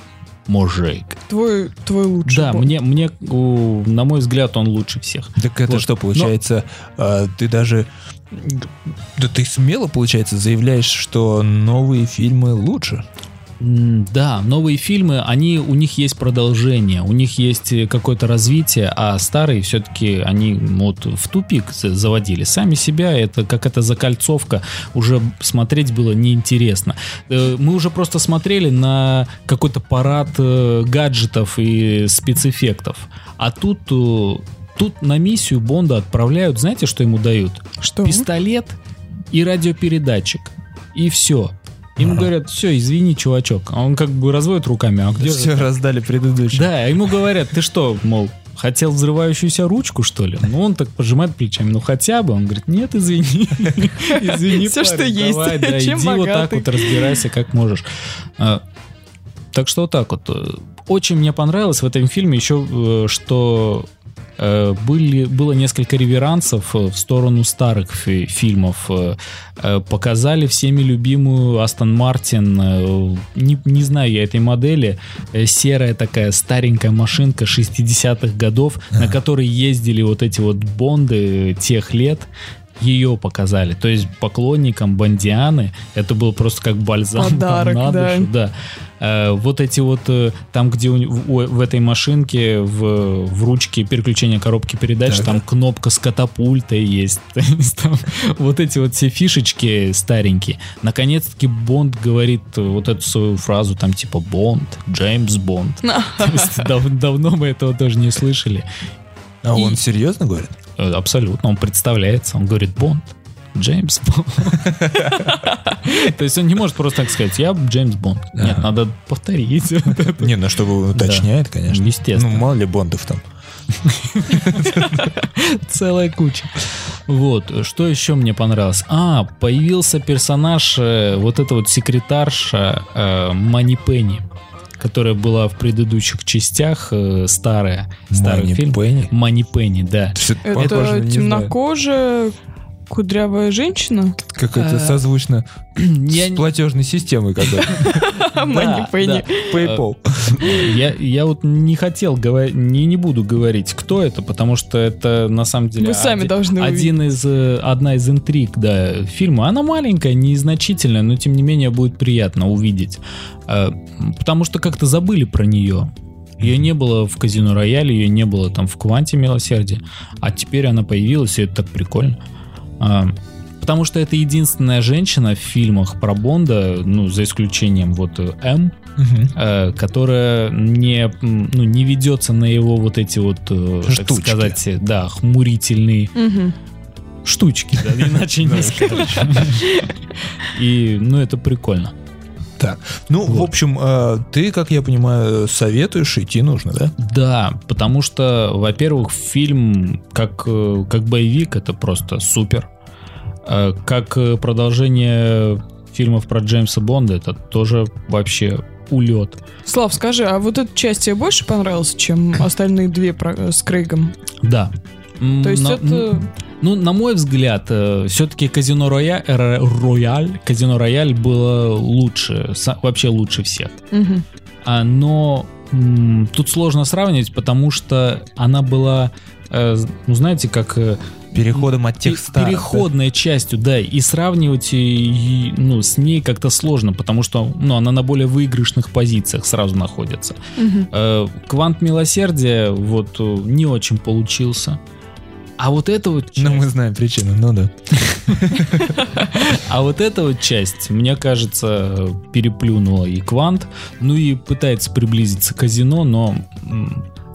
мужик. Твой, твой лучший Да, мне, мне, на мой взгляд, он лучше всех. Так это Вот. что, получается, а, ты даже... Да ты смело, получается, заявляешь, что новые фильмы лучше. Да, новые фильмы, они, у них есть продолжение, у них есть э, какое-то развитие, а старые все-таки они вот в тупик за- заводили сами себя, это как эта закольцовка, уже смотреть было неинтересно. Э, Мы уже просто смотрели на какой-то парад э, гаджетов и спецэффектов, а тут, тут на миссию Бонда отправляют, знаете, что ему дают? Что? пистолет и радиопередатчик. И все. Ему говорят, все, извини, чувачок. А он как бы разводит руками, а где же Все это? раздали предыдущим. Да, ему говорят, ты что, мол, хотел взрывающуюся ручку, что ли? Ну, он так пожимает плечами, ну хотя бы. Он говорит, нет, извини. Извини, Всё, что есть. давай, да, иди вот так вот разбирайся, как можешь. А, Так что вот так вот. Очень мне понравилось в этом фильме еще, э, что были, было несколько реверансов э, в сторону старых фи- фильмов. Э, э, Показали всеми любимую Астон Мартин. э, Не, не знаю я этой модели. э, Серая такая старенькая машинка 60-х годов, на которой ездили вот эти вот бонды тех лет. Ее показали. То есть поклонникам Бондианы это был просто как бальзам Подарок, на да. душу. Да. Э, вот эти вот э, там, где у в, у- в этой машинке в, в ручке переключения коробки передач, Да, там да. кнопка с катапультой есть. Там вот эти вот все фишечки старенькие. Наконец-таки Бонд говорит вот эту свою фразу, там типа Бонд, Джеймс Бонд. То есть дав- давно мы этого тоже не слышали. А И- он серьезно говорит? Э, Абсолютно, он представляется, он говорит Бонд. Джеймс Бонд. То есть он не может просто так сказать, я Джеймс Бонд. Нет, надо повторить. Не, ну чтобы уточняет, конечно. Естественно. Ну, мало ли бондов там. Целая куча. Вот, что еще мне понравилось? А, появился персонаж, э, вот эта вот секретарша э, Мани Пенни, которая была в предыдущих частях, э, старая, старый Мани фильм. Пенни? Мани Пенни, да. Это знаю. темнокожая, кудрявая женщина. Как-то А, созвучно Я с платежной системой какой-то. PayPal. Я, я вот не хотел говорить, не, не буду говорить, кто это, потому что это на самом деле Вы сами должны один из, э, одна из интриг да, фильма. Она маленькая, незначительная, но тем не менее будет приятно увидеть. Э, Потому что как-то забыли про нее. Ее не было в Казино Рояле, ее не было там в Кванте Милосердия, а теперь она появилась, и это так прикольно. А, Потому что это единственная женщина в фильмах про Бонда, ну, за исключением вот э, М, Мгм. э, которая не, ну, не ведется на его вот эти вот, э, так Штучки. сказать, э, да, хмурительные Мгм. штучки, да, иначе не скажешь. И, ну, это прикольно. Так, ну, в общем, э, ты, как я понимаю, советуешь, идти нужно, да? Да, потому что, во-первых, фильм как, как боевик это просто супер. Э, Как э, продолжение фильмов про Джеймса Бонда это тоже вообще улет. Слав, скажи, а вот эта часть тебе больше понравилась, чем остальные две про- с Крейгом? Да. То есть на- это... Ну, на мой взгляд, все-таки казино Роя- Ро- Рояль, казино Рояль было лучше, вообще лучше всех. Мгм. А, но тут сложно сравнивать, потому что она была, э, ну, знаете, как э, Переходом от старых. переходной частью, да, и сравнивать и, ну, с ней как-то сложно, потому что ну, она на более выигрышных позициях сразу находится. Э, Квант милосердия вот э, не очень получился. А вот эта вот да? Ну, часть- мы знаем причину, ну да. А вот эта вот часть, мне кажется, переплюнула и Квант, ну и пытается приблизиться к казино, но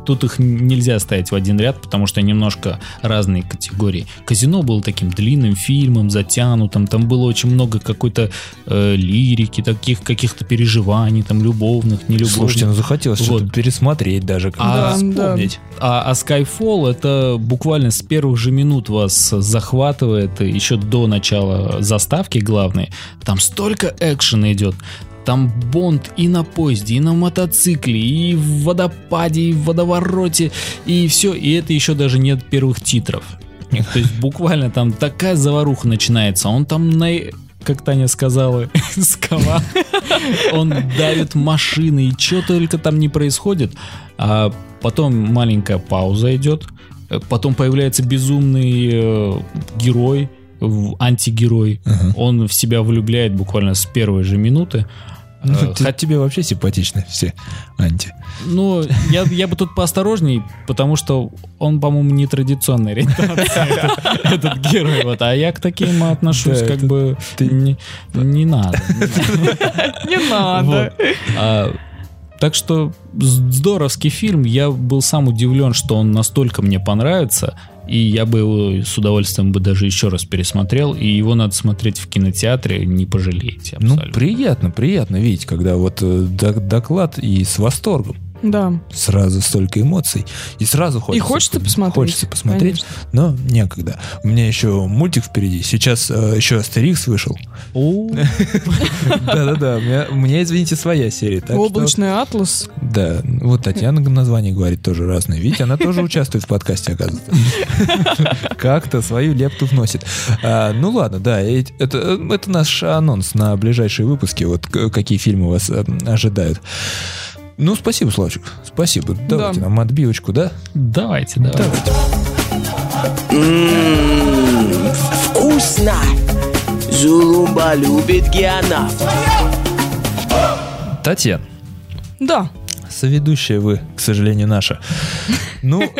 тут их нельзя ставить в один ряд, потому что немножко разные категории. Казино был таким длинным фильмом, затянутым, там было очень много какой-то э, лирики, таких каких-то переживаний, там любовных, нелюбовных. Слушайте, ну захотелось Вот. что-то пересмотреть даже, А, да. вспомнить. А, а Skyfall это буквально с первых же минут вас захватывает, еще до начала заставки главной. Там столько экшена идет. Там Бонд и на поезде, и на мотоцикле, и в водопаде, и в водовороте, и все. И это еще даже нет первых титров. То есть буквально там такая заваруха начинается. Он там на как Таня сказала, скала. Он давит машины, и что только там не происходит. А потом маленькая пауза идет. Потом появляется безумный э, герой, антигерой. Ага. Он в себя влюбляет буквально с первой же минуты. Ну, Э, хот- тебе вообще симпатичны все анти. Ну, я, я бы тут поосторожней, потому что он, по-моему, не традиционной ориентации, этот, герой. Вот, а я к таким отношусь как бы не, не надо. Не надо. А, так что здоровский фильм. Я был сам удивлен, что он настолько мне понравится. И я бы его с удовольствием бы даже еще раз пересмотрел. И его надо смотреть в кинотеатре, не пожалеете. Ну, абсолютно. приятно, приятно видеть, когда вот э, док- доклад и с восторгом. Да. Сразу столько эмоций. И сразу хочется. И хочется посмотреть. Хочется посмотреть, Конечно. но некогда. У меня еще мультик впереди. Сейчас э, еще Астерикс вышел. Да-да-да, у меня- у меня, извините, своя серия. Облачный атлас. Да, вот Татьяна название говорит тоже разные. Видите, она тоже участвует в подкасте, оказывается. Как-то свою лепту вносит. А, ну ладно, да, это, наш анонс на ближайшие выпуски, вот какие фильмы вас э, ожидают. Ну, спасибо, Славчик, спасибо. Давайте нам отбивочку, да? давайте, давайте. Ммм, вкусно! Зулумба любит геонавт. Татьяна, Да. соведущая вы, к сожалению, наша. Ну,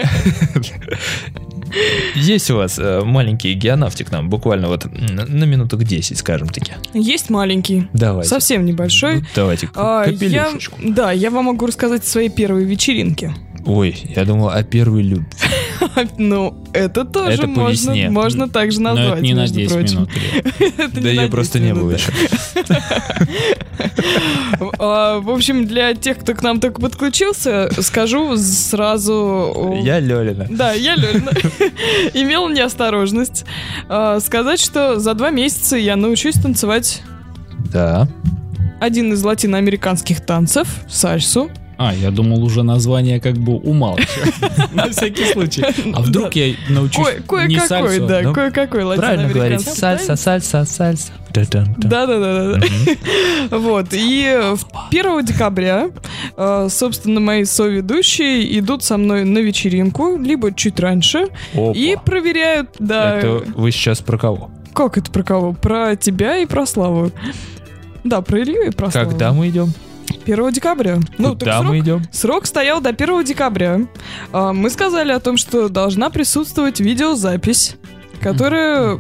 есть у вас э, маленький геонавтик нам, буквально вот на минуток 10, скажем таки. Есть маленький. Давайте. Совсем небольшой. Ну, Давайте, А, капелюшечку. да, я вам могу рассказать о своей первой вечеринке. Ой, я думал о первой любви. Ну, это тоже Это можно, весне. можно так же Но назвать, это не на между 10 прочим. минут. Илья. Это Да я на просто 10 не минут, был да. еще. А, В общем, для тех, кто к нам только подключился, скажу сразу... Я Лёлина. Да, я Лёлина. Имел неосторожность а, сказать, что за два месяца я научусь танцевать Да. один из латиноамериканских танцев, сальсу. А, я думал уже название как бы умалчивать. На всякий случай. А вдруг я научусь не Кое-какой, сальсу? да, Ну, кое-какой Правильно говорить. Сальса, сальса, сальса. Да-да-да. Да-да-да. да. Вот. И э, в 1 декабря, э, собственно, мои соведущие идут со мной на вечеринку, либо чуть раньше, и проверяют, да... Это вы сейчас про кого? Как это про кого? Про тебя и про Славу. Да, про Илью и про Славу. Когда мы идем? 1 декабря. Ну, так Куда срок, мы идем? срок стоял до 1 декабря. А, Мы сказали о том, что должна присутствовать видеозапись, которая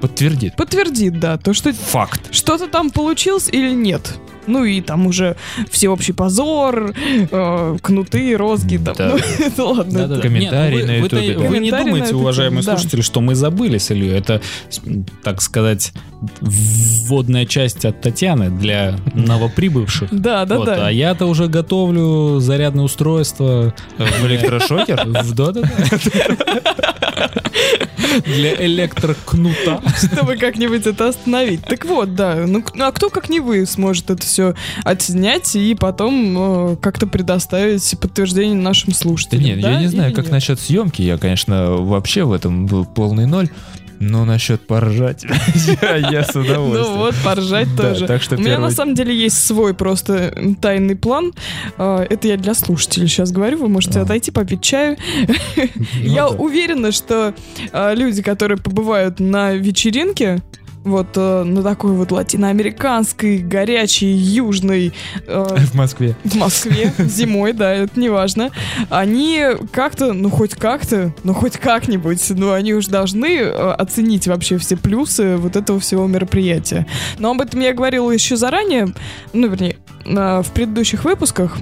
Подтвердит. подтвердит, да, то, что Факт. что-то там получилось или нет. Ну и там уже всеобщий позор, э, кнуты, розги там. Да. Ну, это ладно. Да-да-да. это- Комментарии Нет, ну на вы- Ютубе. Вы не Комментарии на думайте, Ютубе, уважаемые да. слушатели, что мы забыли с Ильей. Это, так сказать, вводная часть от Татьяны для новоприбывших. Да, да, Вот, да. А я-то уже готовлю зарядное устройство. В электрошокер? В- Да-да-да. Для электрокнута. чтобы как-нибудь это остановить. Так вот, да. Ну, ну, а кто, как не вы, сможет это все отснять и потом э, как-то предоставить подтверждение нашим Да слушателям? нет, я да не знаю, как нет? насчет съемки. Я, конечно, вообще в этом был полный ноль. Но насчет поржать я я с Ну удовольствием. вот, поржать Да, тоже. У меня на самом деле есть свой просто тайный план. А, Это я для слушателей сейчас говорю. Вы можете А. отойти, попить чаю. Ну Я да. уверена, что а, люди, которые побывают на вечеринке, вот э, на такой вот латиноамериканской, горячей, южной, э, В Москве. в Москве зимой, да, это не важно. Они как-то, ну хоть как-то, ну хоть как-нибудь, ну они уж должны э, оценить вообще все плюсы вот этого всего мероприятия. Но об этом я говорила еще заранее, ну вернее, э, в предыдущих выпусках.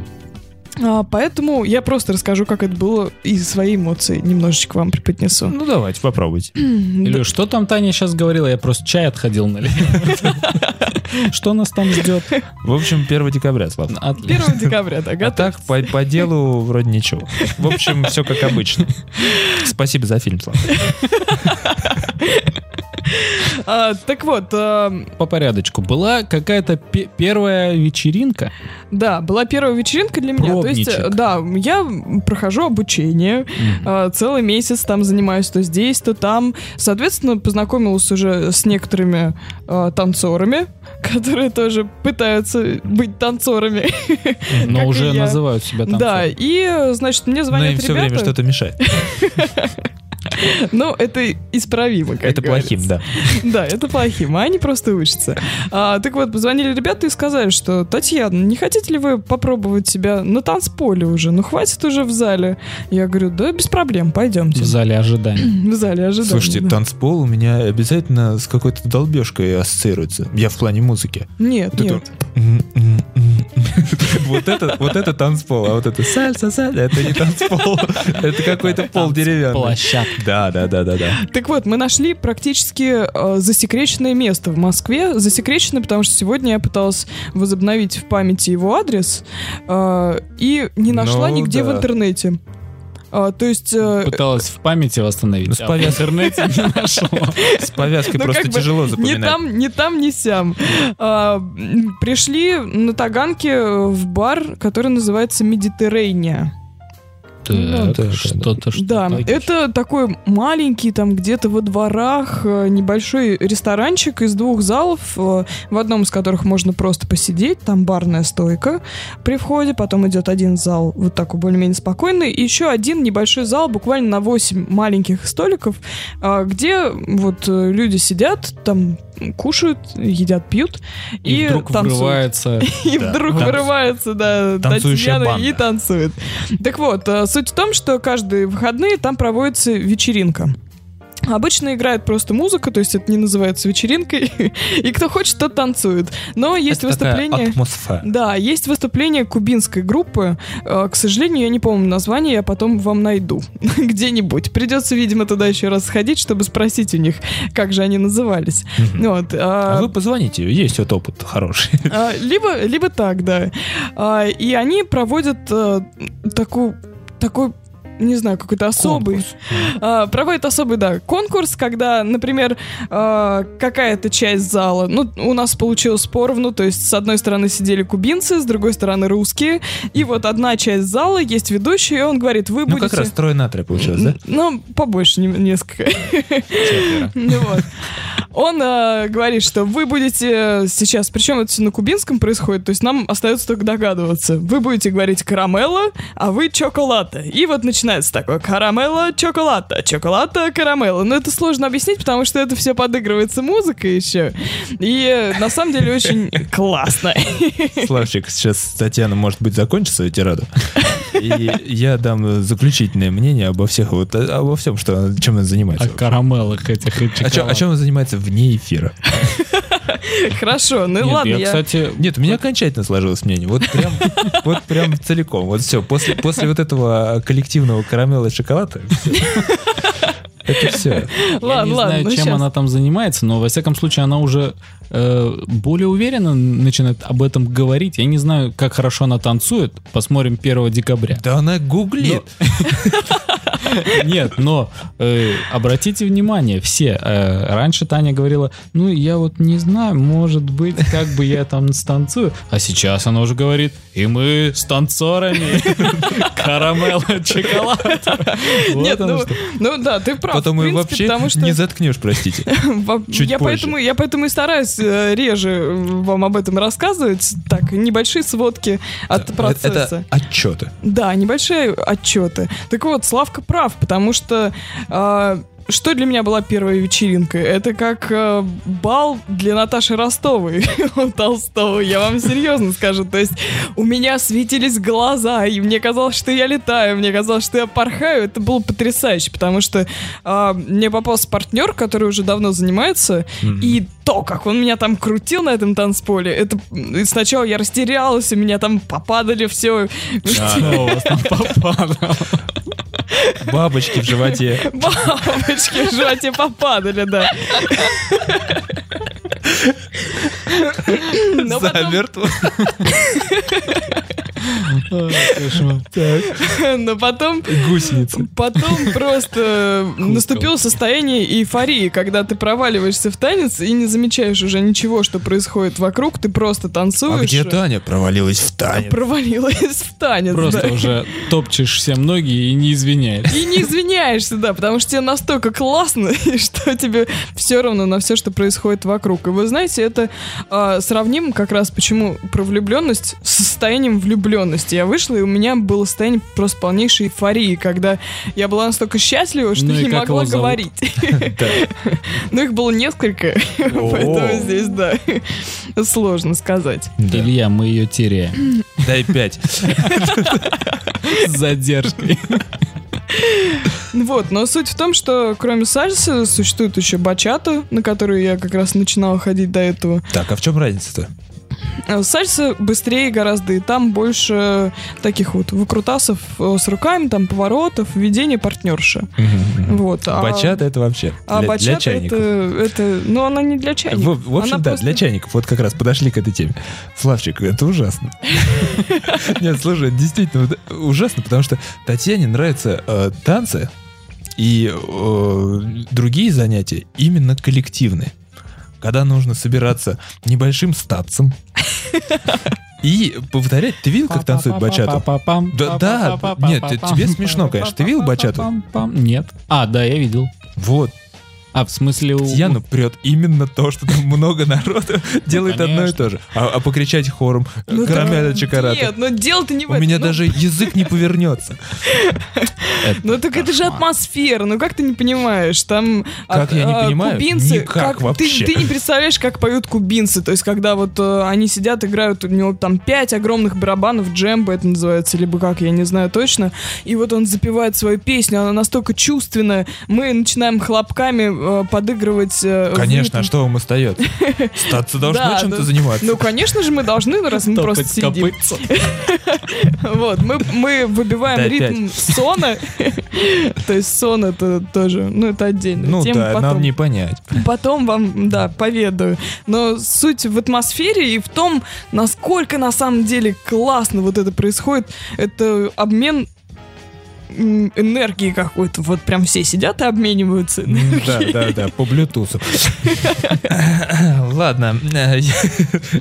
А, Поэтому я просто расскажу, как это было, и свои эмоции немножечко вам преподнесу. Ну давайте, попробуйте. Илюш, что там Таня сейчас говорила? Я просто чай отходил налить. Что нас там ждет? В общем, 1 декабря, Слава. Отлично. 1 декабря, да, А так, по, по делу вроде ничего. В общем, все как обычно. Спасибо за фильм, Слава. А, Так вот, а, По порядочку. Была какая-то пе- первая вечеринка. Да, была первая вечеринка для меня. То есть, Пробничек. да, я прохожу обучение, э, целый месяц там занимаюсь то здесь, то там. Соответственно, познакомилась уже с некоторыми э, танцорами, которые тоже пытаются быть танцорами. Но уже называют себя Да, танцорами. и, э, значит, мне Но звонят им все время ребята. что-то мешает. Ну, это исправимо, как Это плохим, да. Да, это плохим, а они просто учатся. А, так вот, позвонили ребята и сказали, что Татьяна, не хотите ли вы попробовать себя на танцполе уже? Ну, хватит уже в зале. Я говорю, да, без проблем, пойдемте. В зале ожидания. В зале ожидания. Слушайте, да. танцпол у меня обязательно с какой-то долбежкой ассоциируется. Я в плане музыки. Нет, Вот это нет. Вот это, вот это танцпол, а вот это сальса, сальса, это не танцпол. Это какой-то пол деревянный. Площадка. Да, да, да, да, да. Так вот, мы нашли практически э, засекреченное место в Москве. Засекречено, потому что сегодня я пыталась возобновить в памяти его адрес э, и не нашла Ну, нигде в да. интернете. А, то есть... э, Пыталась в памяти восстановить. Ну, с а в интернете не нашла. С повязкой Ну, просто тяжело запоминать. там, ни там, ни сям. А, м, пришли на Таганке в бар, который называется Ну, да, да, Что-то, что Да, это такой маленький, там где-то во дворах, э, небольшой ресторанчик из двух залов, э, в одном из которых можно просто посидеть, там барная стойка при входе, потом идет один зал, вот такой более-менее спокойный, и еще один небольшой зал, буквально на 8 маленьких столиков, а, где вот э, люди сидят, там кушают, едят, пьют и, И вдруг танцуют. врывается... И Да. вдруг вырывается, да, Татьяна и танцует. Так вот, э, суть в том, что каждые выходные там проводится вечеринка. Обычно играет просто музыка, то есть это не называется вечеринкой, и кто хочет, тот танцует. Но есть Это выступление... атмосфера. Да, есть выступление кубинской группы. Э, К сожалению, я не помню название, я потом вам найду где-нибудь. Придется, видимо, туда еще раз сходить, чтобы спросить у них, как же они назывались. Мгм. Вот. А а, вы позвоните, есть вот опыт хороший. а, Либо, либо так, да. А, И они проводят э, такую, такой не знаю, какой-то особый. А, проводят особый, да, конкурс, когда, например, а, какая-то часть зала, ну, у нас получилось поровну, то есть с одной стороны сидели кубинцы, с другой стороны русские, и вот одна часть зала, есть ведущий, и он говорит, вы Ну, будете... как раз трое натрия получилось, да? Ну, побольше не- несколько. Ну вот. Он э, говорит, что вы будете сейчас, причем это все на кубинском происходит, то есть нам остается только догадываться. Вы будете говорить карамелла, а вы чоколата. И вот начинается такое карамелла, чоколата, чоколата, карамелла. Но это сложно объяснить, потому что это все подыгрывается музыкой еще. И э, на самом деле очень классно. Славчик, сейчас Татьяна, может быть, закончит свою тираду. И я дам заключительное мнение обо всех, вот, обо всем, что, чем она занимается. О карамелах этих и О чем, чоколад. о чем она занимается вне эфира? Хорошо, ну Нет, ладно, я, я... кстати, Нет, у меня окончательно сложилось мнение. Вот прям, вот прям целиком. Вот все. После, после вот этого коллективного карамела и шоколада, это все. Я Ладно, не ладно, знаю, ну чем она там занимается, но во всяком случае она уже э, более уверенно начинает об этом говорить. Я не знаю, как хорошо она танцует. Посмотрим 1 декабря. Да она гуглит. Нет, но э, обратите внимание, все. э, раньше Таня говорила, ну я вот не знаю, может быть, как бы я там станцую. А сейчас она уже говорит, и мы с танцорами. Карамелла, шоколад. Вот Нет, ну, ну да, ты прав. Потом ее принципе, вообще потому что... не заткнешь, простите. Я, позже. поэтому, я поэтому и стараюсь э, реже вам об этом рассказывать. Так, небольшие сводки от процесса. Это отчеты. Да, небольшие отчеты. Так вот, Славка прав, потому что а, что для меня была первая вечеринка? Это как э, бал для Наташи Ростовой у Толстого, я вам серьезно скажу. То есть у меня светились глаза, и мне казалось, что я летаю, мне казалось, что я порхаю. Это было потрясающе, потому что а, мне попался партнер, который уже давно занимается, и то, как он меня там крутил на этом танцполе, это и сначала я растерялась, у меня там попадали все. Что у вас там попало? Бабочки в животе. Бабочки в животе попадали, да. Замертво. Но потом, Гусеницы. потом просто наступило состояние эйфории, когда ты проваливаешься в танец и не замечаешь уже ничего, что происходит вокруг, ты просто танцуешь. А где Таня провалилась в танец? Провалилась в танец, Просто уже топчешь все ноги и не извиняешься. И не извиняешься, да, потому что тебе настолько классно, что тебе все равно на все, что происходит вокруг. И вы знаете, это а, сравним как раз почему про влюбленность с состоянием влюбленности. Я вышла, и у меня было состояние просто полнейшей эйфории, когда я была настолько счастлива, что Ну и не могла говорить. Ну, их было несколько, поэтому здесь, да, сложно сказать. Илья, мы ее теряем. Дай пять. С задержкой. Вот, но суть в том, что кроме сальсы существует еще бачата, на которую я как раз начинала ходить до этого. Так, а в чем разница-то? Э, Сальса быстрее гораздо, и там больше таких вот выкрутасов э, с руками, там поворотов, ведения партнерши. Вот. а- Бачата это вообще А для, для чайников. это, это, ну она не для чайников. В, в общем, Она да, просто- для чайников. Вот как раз подошли к этой теме. Славчик, это ужасно. Нет, слушай, действительно вот ужасно, потому что Татьяне нравятся э, танцы и э, другие занятия именно коллективные. Когда нужно собираться небольшим статцем и повторять. Ты видел, как танцует бачату? Да, да, нет, тебе смешно, конечно. Ты видел бачату? Нет. А, да, я видел. Вот. А, в смысле... у- Татьяну прет именно то, что там много народу делает одно и то же. А, а покричать хором Ну, «Карамеля так- чокората». Нет, но дело-то не в У этом. меня Ну, даже язык не повернется. Ну так это же атмосфера, ну как ты не понимаешь? Там Как я не а, понимаю? кубинцы, как, вообще. Ты, не представляешь, как поют кубинцы. То есть, когда вот э, они сидят, играют, у него там пять огромных барабанов, джембо это называется, либо как, я не знаю точно. И вот он запевает свою песню, она настолько чувственная. Мы начинаем хлопками э, подыгрывать. э, в Конечно, а ритм. что вам остается? Статься должны Да, чем-то заниматься. Ну, конечно же, мы должны, раз мы просто сидим. Вот, мы, мы выбиваем ритм сона. То есть сон это тоже, ну, это отдельно. Ну да, нам не понять. Потом вам, да, поведаю. Но суть в атмосфере и в том, насколько на самом деле классно вот это происходит. Это обмен энергии какой-то. Вот прям все сидят и обмениваются. М, Да, да, да, по блютусу. Ладно, э,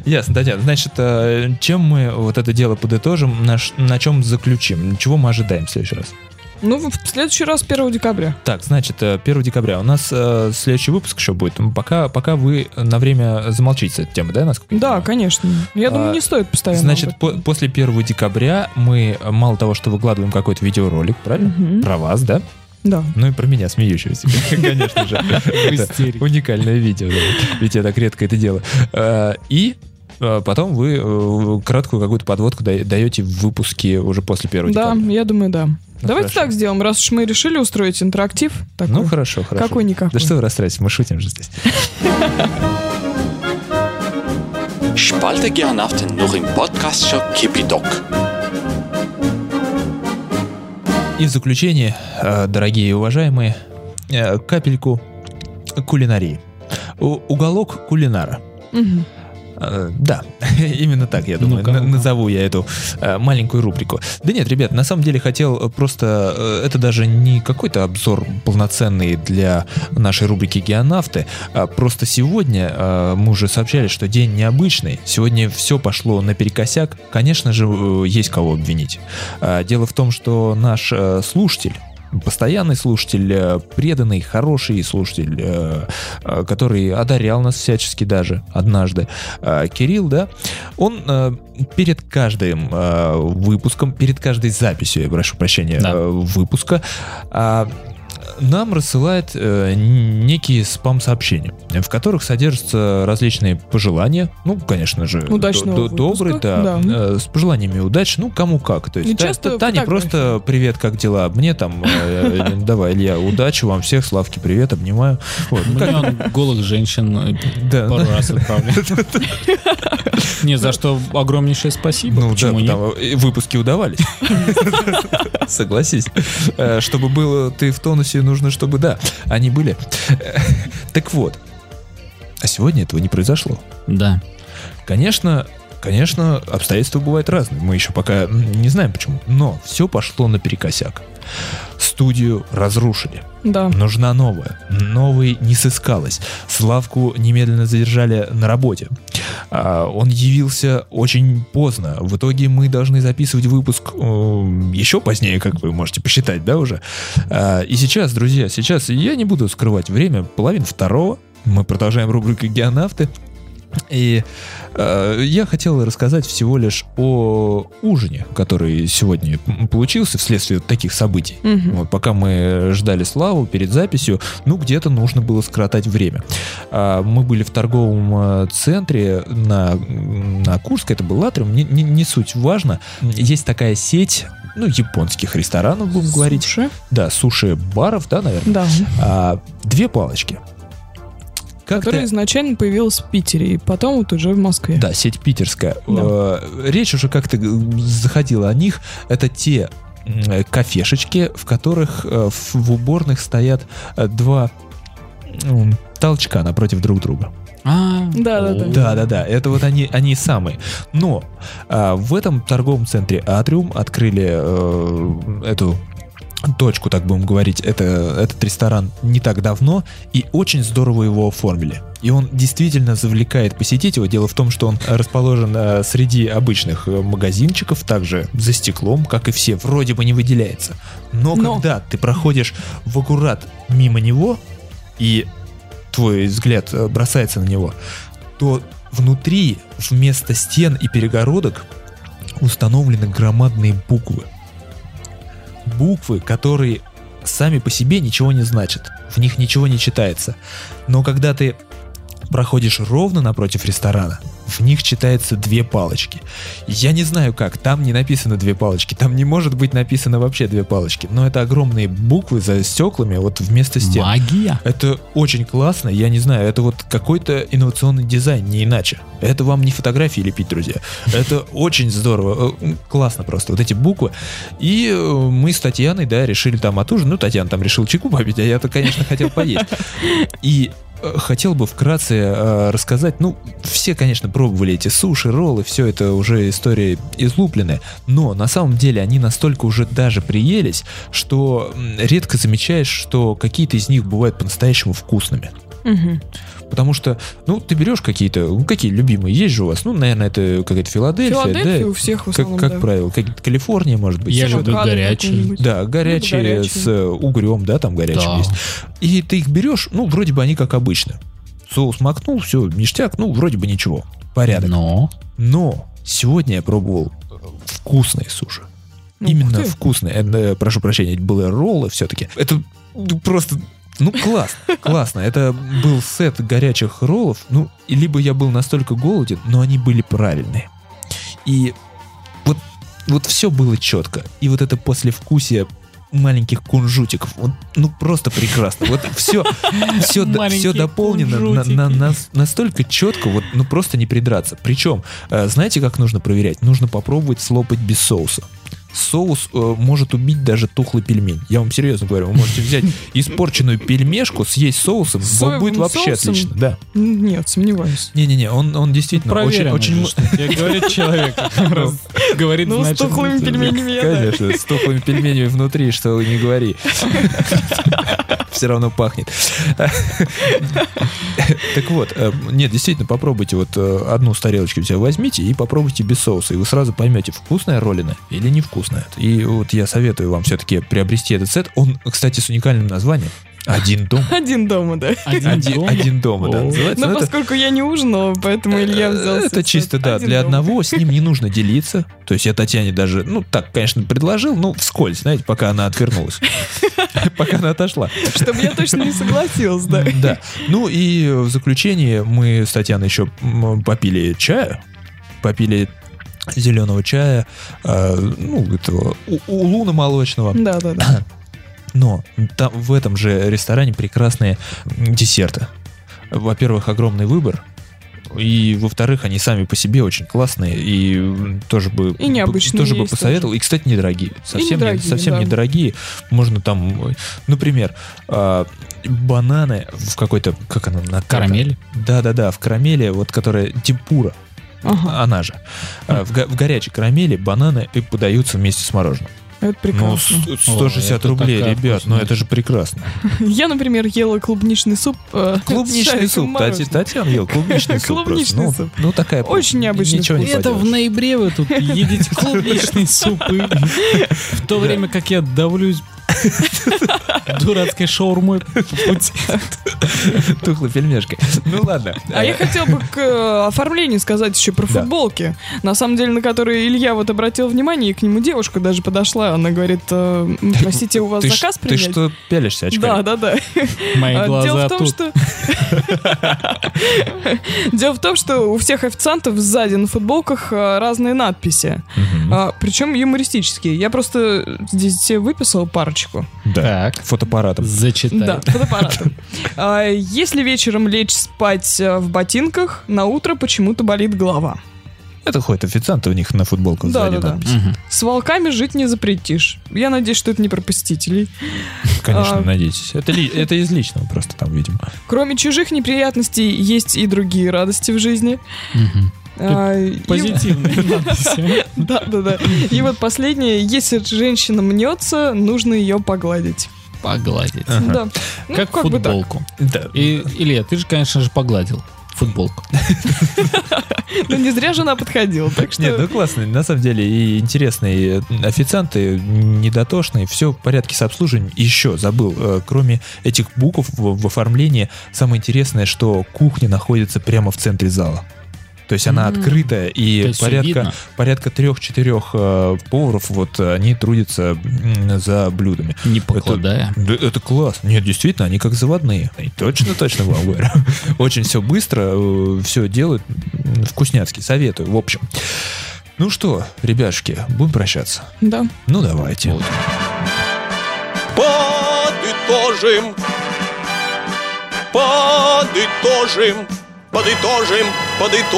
ясно, Татьяна. Значит, э, чем мы вот это дело подытожим, на чем заключим? Чего мы ожидаем в следующий раз? Ну, в следующий раз 1 декабря. Так, значит, э, 1 декабря. У нас э, следующий выпуск еще будет. М, Пока, пока вы на время замолчите с этой темы, да, насколько я Да, понимаю? конечно. Я думаю, А, не стоит постоянно. Значит, по- после 1 декабря мы э, мало того, что выкладываем какой-то видеоролик, правильно? Мгм. Про вас, да? Да. Ну и про меня, смеющегося, конечно же. Это. Уникальное видео, ведь я так редко это делаю. Э, И э, потом вы э, краткую какую-то подводку да- даете в выпуске уже после 1 Да, декабря. я думаю, да. Ну, Давайте хорошо. так сделаем, раз уж мы решили устроить интерактив. Такой. Ну хорошо, хорошо. Какой-никакой. Да что вы расстраиваетесь, мы шутим же здесь. Spalte gern auf den noch im Podcast Shop Kipidok. И в заключение, э, дорогие и уважаемые, э, капельку кулинарии. Уголок кулинара. Мгм. Э, Да, именно так, я думаю, Ну-ка, на- ну-ка. назову я эту э, маленькую рубрику. Да нет, ребят, на самом деле хотел просто... э, Это даже не какой-то обзор полноценный для нашей рубрики «Геонавты», а просто сегодня мы уже сообщали, что день необычный. Сегодня все пошло наперекосяк. Конечно же, есть кого обвинить. Дело в том, что наш слушатель, постоянный слушатель, э, преданный, хороший слушатель, э, э, который одарял нас всячески даже однажды, Кирилл, да, он перед каждым выпуском, перед каждой записью, я прошу прощения, Да. выпуска, а, нам рассылает э, некие спам-сообщения, в которых содержатся различные пожелания, ну, конечно же, Удачного до- добрый, да, да. э, с пожеланиями удач, ну, кому как. То есть, Та- часто Та- Таня просто привет, как дела? Мне там, э, давай, Илья, удачи вам всех, Славки, привет, обнимаю. Вот, ну, как- Мне он голых женщин э, да, пару раз отправляет. Не, за что огромнейшее спасибо. Ну да, Почему нет? потому- и выпуски удавались. Согласись. Э, Чтобы было ты в тонусе, нужно, чтобы, да, они были. Так вот. А сегодня этого не произошло. Да. Конечно, конечно, обстоятельства бывают разные. Мы еще пока не знаем почему. Но все пошло наперекосяк. Студию разрушили. Да. Нужна новая. Новой не сыскалось. Славку немедленно задержали на работе. А, он явился очень поздно. В итоге мы должны записывать выпуск э, еще позднее, как вы можете посчитать, да, уже. А, и сейчас, друзья, сейчас я не буду скрывать время, половина второго. Мы продолжаем рубрику «Геонавты». И э, я хотел рассказать всего лишь о ужине, который сегодня получился вследствие таких событий. Мгм. Вот, пока мы ждали Славу перед записью, ну, где-то нужно было скоротать время. А, мы были в торговом э, центре на, на Курской, это был Атриум, не, не- не суть важно. Есть такая сеть, ну, японских ресторанов, будем говорить. Суши. Да, суши-баров, да, наверное. Да. А, две палочки. Как Которая ты- изначально появилась в Питере, и потом вот уже в Москве. Да, сеть питерская. Да. Э, Речь уже как-то заходила о них. Это те м, кафешечки, в которых э, в уборных стоят э, два толчка напротив друг друга. А, Да-да-да. о. Да, да, да. Это вот они, они самые. Но а, в этом торговом центре Атриум открыли э, эту точку, так будем говорить, это, этот ресторан не так давно, и очень здорово его оформили. И он действительно завлекает посетить его. Дело в том, что он расположен э, среди обычных э, магазинчиков, также за стеклом, как и все, вроде бы не выделяется. Но, Но. когда ты проходишь в аккурат мимо него, и твой взгляд э, бросается на него, то внутри вместо стен и перегородок установлены громадные буквы. Буквы, которые сами по себе ничего не значат. В них ничего не читается. Но когда ты проходишь ровно напротив ресторана, в них читается две палочки. Я не знаю как, там не написано две палочки, там не может быть написано вообще две палочки, но это огромные буквы за стеклами вот вместо стен. Магия. Это очень классно, я не знаю, это вот какой-то инновационный дизайн, не иначе. Это вам не фотографии лепить, друзья. Это очень здорово, э, классно просто, вот эти буквы. И э, мы с Татьяной, да, решили там отужинать, ну, Татьяна там решил чайку попить, а я-то, конечно, хотел поесть. И хотел бы вкратце э, рассказать, ну, все, конечно, пробовали эти суши, роллы, все это уже история излупленная, но на самом деле они настолько уже даже приелись, что редко замечаешь, что какие-то из них бывают по-настоящему вкусными. Мгм. Потому что, ну, ты берешь какие-то, ну, какие любимые есть же у вас, ну, наверное, это какая-то Филадельфия, Филадельфия да? у всех в Как, основном, как да. правило, как Калифорния, может быть. Я Авокадо горячие. да, горячие, горячие. с э, угрем, да, там горячим Да. есть. И ты их берешь, ну, вроде бы они как обычно. Соус макнул, все, ништяк, ну, вроде бы ничего. Порядок. Но. Но сегодня я пробовал э, вкусные суши. Ну, Именно вкусные. Это, э, прошу прощения, были роллы все-таки. Это ну, просто... Ну, классно, классно. Это был сет горячих роллов. Ну, либо я был настолько голоден, но они были правильные. И вот, вот все было четко. И вот это послевкусие маленьких кунжутиков. Вот, ну, просто прекрасно. Вот все, все, все дополнено на- на- нас- настолько четко, вот, ну, просто не придраться. Причем, э, знаете, как нужно проверять? Нужно попробовать слопать без соуса. Соус э, может убить даже тухлый пельмень. Я вам серьезно говорю, вы можете взять испорченную пельмешку, съесть соусом, С вот будет соевым вообще соусом? отлично. Да. Нет, сомневаюсь. Не-не-не, он, он действительно очень, Проверено очень, тебе говорит человек. Говорит, Ну, с тухлыми пельменями. Конечно, с тухлыми пельменями внутри, что вы не говори. Все равно пахнет. Так вот, э, нет, действительно, попробуйте вот э, одну с тарелочки взять, возьмите и попробуйте без соуса, и вы сразу поймете, вкусная роллина или невкусная. И вот я советую вам все-таки приобрести этот сет. Он, кстати, с уникальным названием. Один дом. Один дома, да. Один Один, дом? один дома, да, называется. Но Ну, это- поскольку я не ужинала, поэтому Илья взял это чисто, да, для дома. одного, с ним не нужно делиться. То есть я Татьяне даже, ну, так, конечно, предложил, ну, вскользь, знаете, пока она отвернулась. Пока она отошла. Чтобы я точно не согласилась, да. Да. Ну и в заключение мы с Татьяной еще попили чая, попили зеленого чая, э, ну, этого у- улуна молочного. Да, да, да. Но там в этом же ресторане прекрасные десерты. Во-первых, огромный выбор. И, во-вторых, они сами по себе очень классные и тоже бы И необычные тоже бы посоветовал. И, кстати, недорогие, совсем, не- недорогие, совсем да. недорогие. Можно там, например, а, бананы в какой-то, как она на Карамель? Да-да-да, в карамели, вот которая темпура, Ага, она же. А, в, го- в горячей карамели бананы и подаются вместе с мороженым. Это Ну, прекрасно. с- 160 это рублей, ребят, ну вкусная это же прекрасно. Я, например, ела клубничный суп. э, Клубничный суп. Тати-. Татьяна ел клубничный суп. Клубничный просто. суп. Ну, ну, такая. Очень необычный Ничего не вкус. Это в ноябре вы тут едите клубничные супы. В то время как я давлюсь дурацкой шаурмой по пути. Тухлой пельмешкой. Ну ладно. А я Э, хотела бы к э, оформлению сказать еще про футболки. На самом деле, на которые Илья вот обратил внимание, и к нему девушка даже подошла. Она говорит, э, простите, у вас ты, заказ ты принять? что пялишься, очкарик? Да, да, да. Мои А, Дело глаза в том, тут. что... Дело в том, что у всех официантов сзади на футболках а, разные надписи. Мгм. А, причем юмористические. Я просто здесь себе выписал парочку. Да. Так, Фотоаппаратом. зачитай. Да, фотоаппаратом. А, Если вечером лечь спать э, в ботинках, на утро почему-то болит голова. Это ходят официанты, у них на футболках Да, сзади да, да. надпись. Мгм. С волками жить не запретишь. Я надеюсь, что это не про посетителей. Конечно, А. надейтесь. Это, ли- это из личного просто там, видимо. Кроме чужих неприятностей, есть и другие радости в жизни. Мгм. А, Позитивные надписи. Да, да, да. И вот последнее. Если женщина мнется, нужно ее погладить. Погладить. Да. Ну, Как бы так. футболку. Да. И, Илья, ты же, конечно же, погладил футболку. Ну, не зря жена подходила, так что... Нет, ну классные, на самом деле, и интересные официанты, недотошные, все в порядке с обслуживанием. Еще забыл, э, кроме этих букв в оформлении, самое интересное, что кухня находится прямо в центре зала. То есть она М. открытая, и порядка, порядка трех-четырех э, поваров, вот они трудятся за блюдами. Не покладая. Да, это класс. Нет, действительно, они как заводные. И Точно, точно вам говорю. Очень все быстро, все делают м, вкусняцки. Советую, в общем. Ну что, ребяшки, будем прощаться? Да. Ну, давайте. Вот. Подытожим. Подытожим. Подытожим. Подытожим.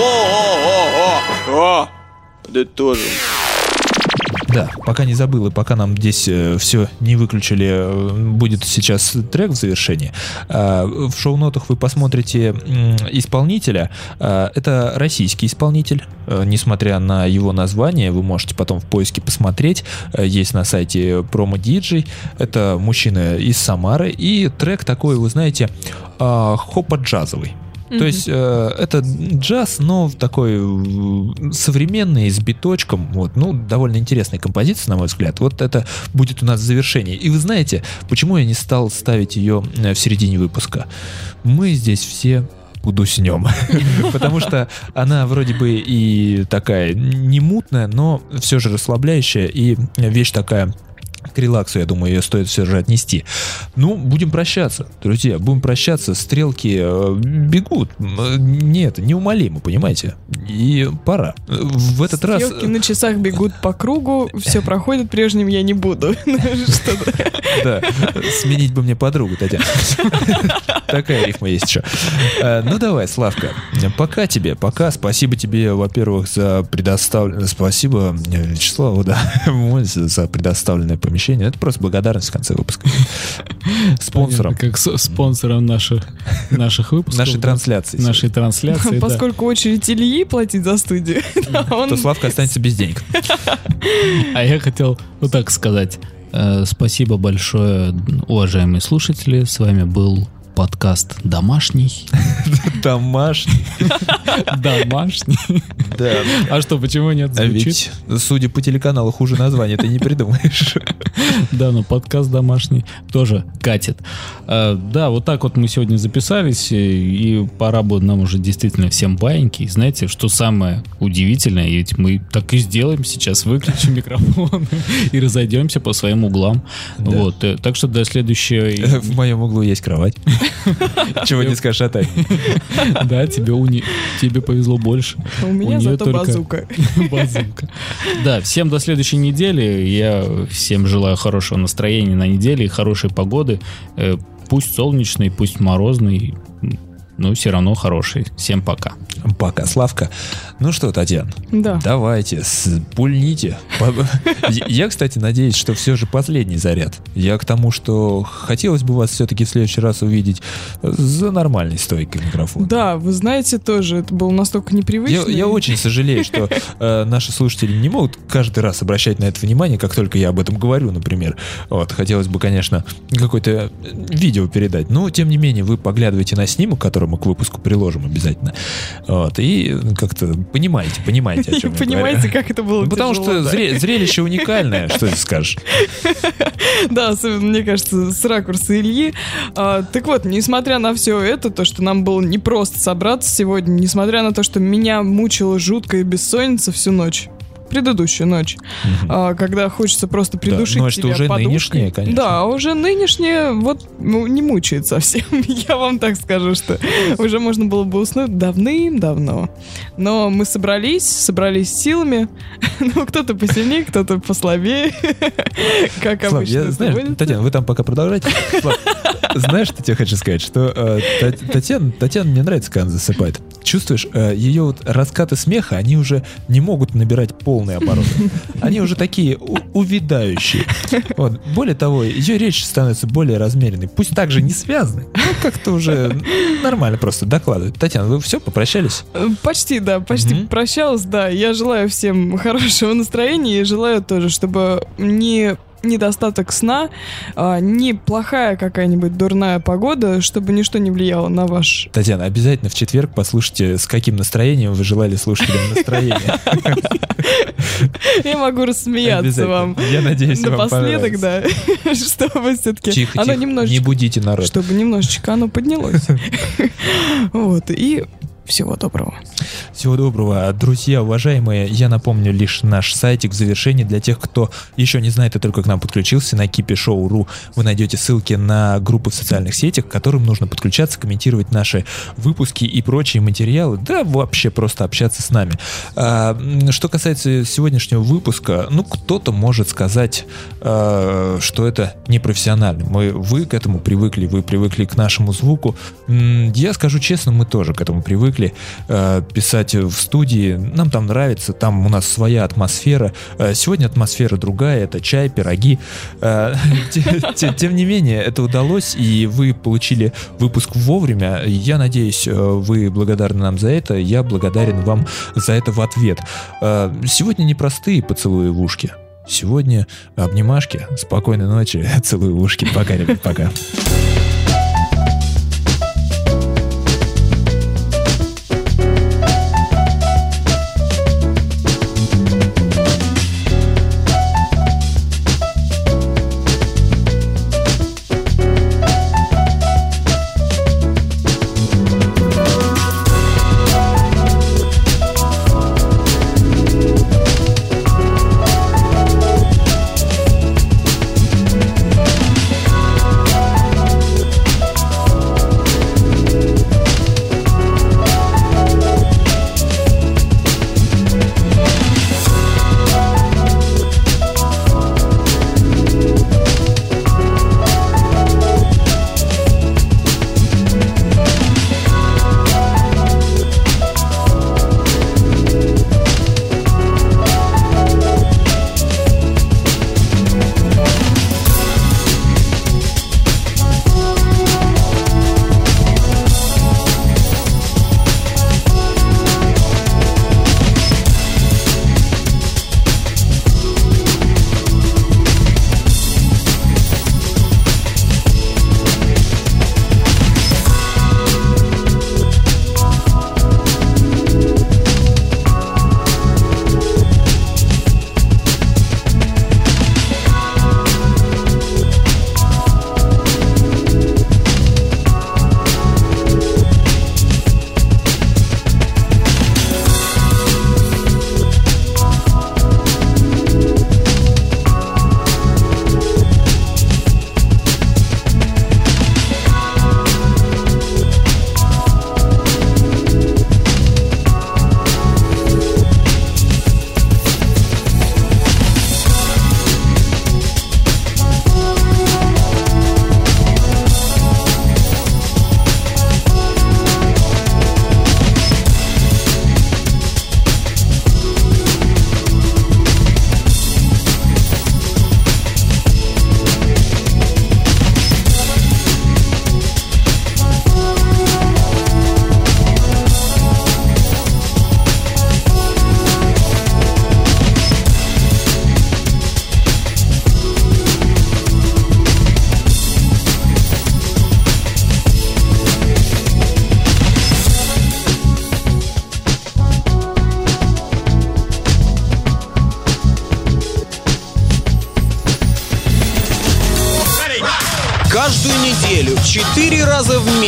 Подытожим. Да, пока не забыл, и пока нам здесь все не выключили, э, будет сейчас трек в завершении. А, В шоу-нотах вы посмотрите исполнителя. А, Это российский исполнитель, э, несмотря на его название, вы можете потом в поиске посмотреть. Э, Есть на сайте промо диджей. Это мужчина из Самары. И трек такой, вы знаете, а, То есть э, это джаз, но такой современный, с биточком. Вот, ну, довольно интересная композиция, на мой взгляд. Вот это будет у нас завершение. И вы знаете, почему я не стал ставить ее э, в середине выпуска? Мы здесь все удуснем. Потому что она вроде бы и такая не мутная, но все же расслабляющая и вещь такая к релаксу, я думаю, ее стоит все же отнести. Ну, будем прощаться, друзья, будем прощаться. Стрелки э, бегут. Э, Нет, неумолимо, понимаете? И пора. В этот раз... Стрелки на часах бегут по кругу, все проходит прежним я не буду. Ну. Да, сменить бы мне подругу, Татьяна. Такая рифма есть еще. Э, Ну давай, Славка, пока тебе, пока. Спасибо тебе, во-первых, за предоставленное... Спасибо э, Вячеславу, да, за предоставленное помещение. Это просто благодарность в конце выпуска. Спонсором Понятно, Как спонсором наших, наших выпусков. нашей трансляции. Нашей трансляции, да. Поскольку очередь Ильи платить за студию, он- То Славка останется без денег. А я хотел вот так сказать. Э, Спасибо большое, уважаемые слушатели. С вами был подкаст «Домашний». Домашний. Домашний. Да. А что, почему нет? А Звучит. ведь, судя по телеканалу, хуже названия ты не придумаешь. Да, но подкаст домашний тоже катит. Э, Да, вот так вот мы сегодня записались, и пора бы нам уже действительно всем баиньки. И знаете, что самое удивительное, ведь мы так и сделаем сейчас, выключим микрофон и разойдемся по своим углам. Вот, э, так что до следующей... В моем углу есть кровать. Чего не скажешь о Тане. Да, тебе, уни- тебе повезло больше. у меня неё зато только- базука. Базука. Да, всем до следующей недели. Я всем желаю хорошего настроения на неделе и хорошей погоды. Э, Пусть солнечный, пусть морозный, но все равно хороший. Всем пока. Пока, Славка. Ну что, Татьяна, Да. давайте, пульните. Я, кстати, надеюсь, что все же последний заряд. Я к тому, что хотелось бы вас все-таки в следующий раз увидеть за нормальной стойкой микрофона. Да, вы знаете тоже, это было настолько непривычно. Я, я очень сожалею, что э, наши слушатели не могут каждый раз обращать на это внимание, как только я об этом говорю, например. Вот, хотелось бы, конечно, какое-то э, видео передать. Но, тем не менее, вы поглядываете на снимок, который мы к выпуску приложим обязательно. Вот, и как-то понимаете, понимаете, о чем Понимаете, как это было Ну, Потому что зрелище уникальное, что ты скажешь. Да, особенно, мне кажется, с ракурса Ильи. А, так вот, несмотря на все это, то, что нам было непросто собраться сегодня, несмотря на то, что меня мучила жуткая бессонница всю ночь, предыдущую ночь, а, когда хочется просто придушить ночь-то себя уже подушкой. нынешняя, конечно. Да, уже нынешняя вот ну, не мучает совсем. Я вам так скажу, что уже можно было бы уснуть давным-давно. Но мы собрались, собрались силами. Ну, кто-то посильнее, кто-то послабее. Как Слав, обычно. я, знаешь, водится. Татьяна, вы там пока продолжайте. Слав, знаешь, что тебе хочу сказать? Что э, Та- Татьяна, Татьяна мне нравится, когда она засыпает. Чувствуешь, э, ее вот раскаты смеха, они уже не могут набирать полные обороты. Они уже такие увядающие. Вот. Более того, ее речь становится более размеренной. Пусть также не связаны, но как-то уже нормально просто докладывают. Татьяна, вы все, попрощались? Почти, да, почти Мгм. прощалась, да. Я желаю всем хорошего настроения и желаю тоже, чтобы не недостаток сна, а, не плохая какая-нибудь дурная погода, чтобы ничто не влияло на ваш... Татьяна, обязательно в четверг послушайте, с каким настроением вы желали слушателям настроения. Я могу рассмеяться вам Я надеюсь, вам напоследок, да, чтобы все-таки оно тихо, не немножечко... будите народ. Чтобы немножечко оно поднялось. Вот, и всего доброго. Всего доброго. Друзья, уважаемые, я напомню лишь наш сайтик в завершении для тех, кто еще не знает и только к нам подключился. На kipishоу.ru вы найдете ссылки на группы в социальных сетях, к которым нужно подключаться, комментировать наши выпуски и прочие материалы, да вообще просто общаться с нами. А, что касается сегодняшнего выпуска, ну кто-то может сказать, а, что это непрофессионально. Мы, вы к этому привыкли, вы привыкли к нашему звуку. Я скажу честно, мы тоже к этому привыкли э, писать в студии. Нам там нравится, там у нас своя атмосфера. Э, Сегодня атмосфера другая, это чай, пироги. Э, те- те- Тем не менее, это удалось, и вы получили выпуск вовремя. Я надеюсь, э, вы благодарны нам за это. Я благодарен вам за это в ответ. Э, Сегодня непростые поцелуи в ушки. Сегодня обнимашки. Спокойной ночи. Целую ушки. Пока, ребят, пока.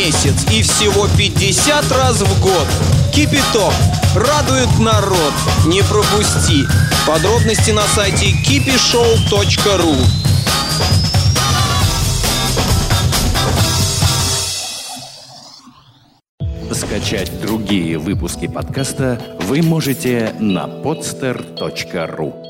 Месяц и всего 50 раз в год. Кипяток. Радует народ. Не пропусти. Подробности на сайте kipishow.ru Скачать другие выпуски подкаста вы можете на podster.ru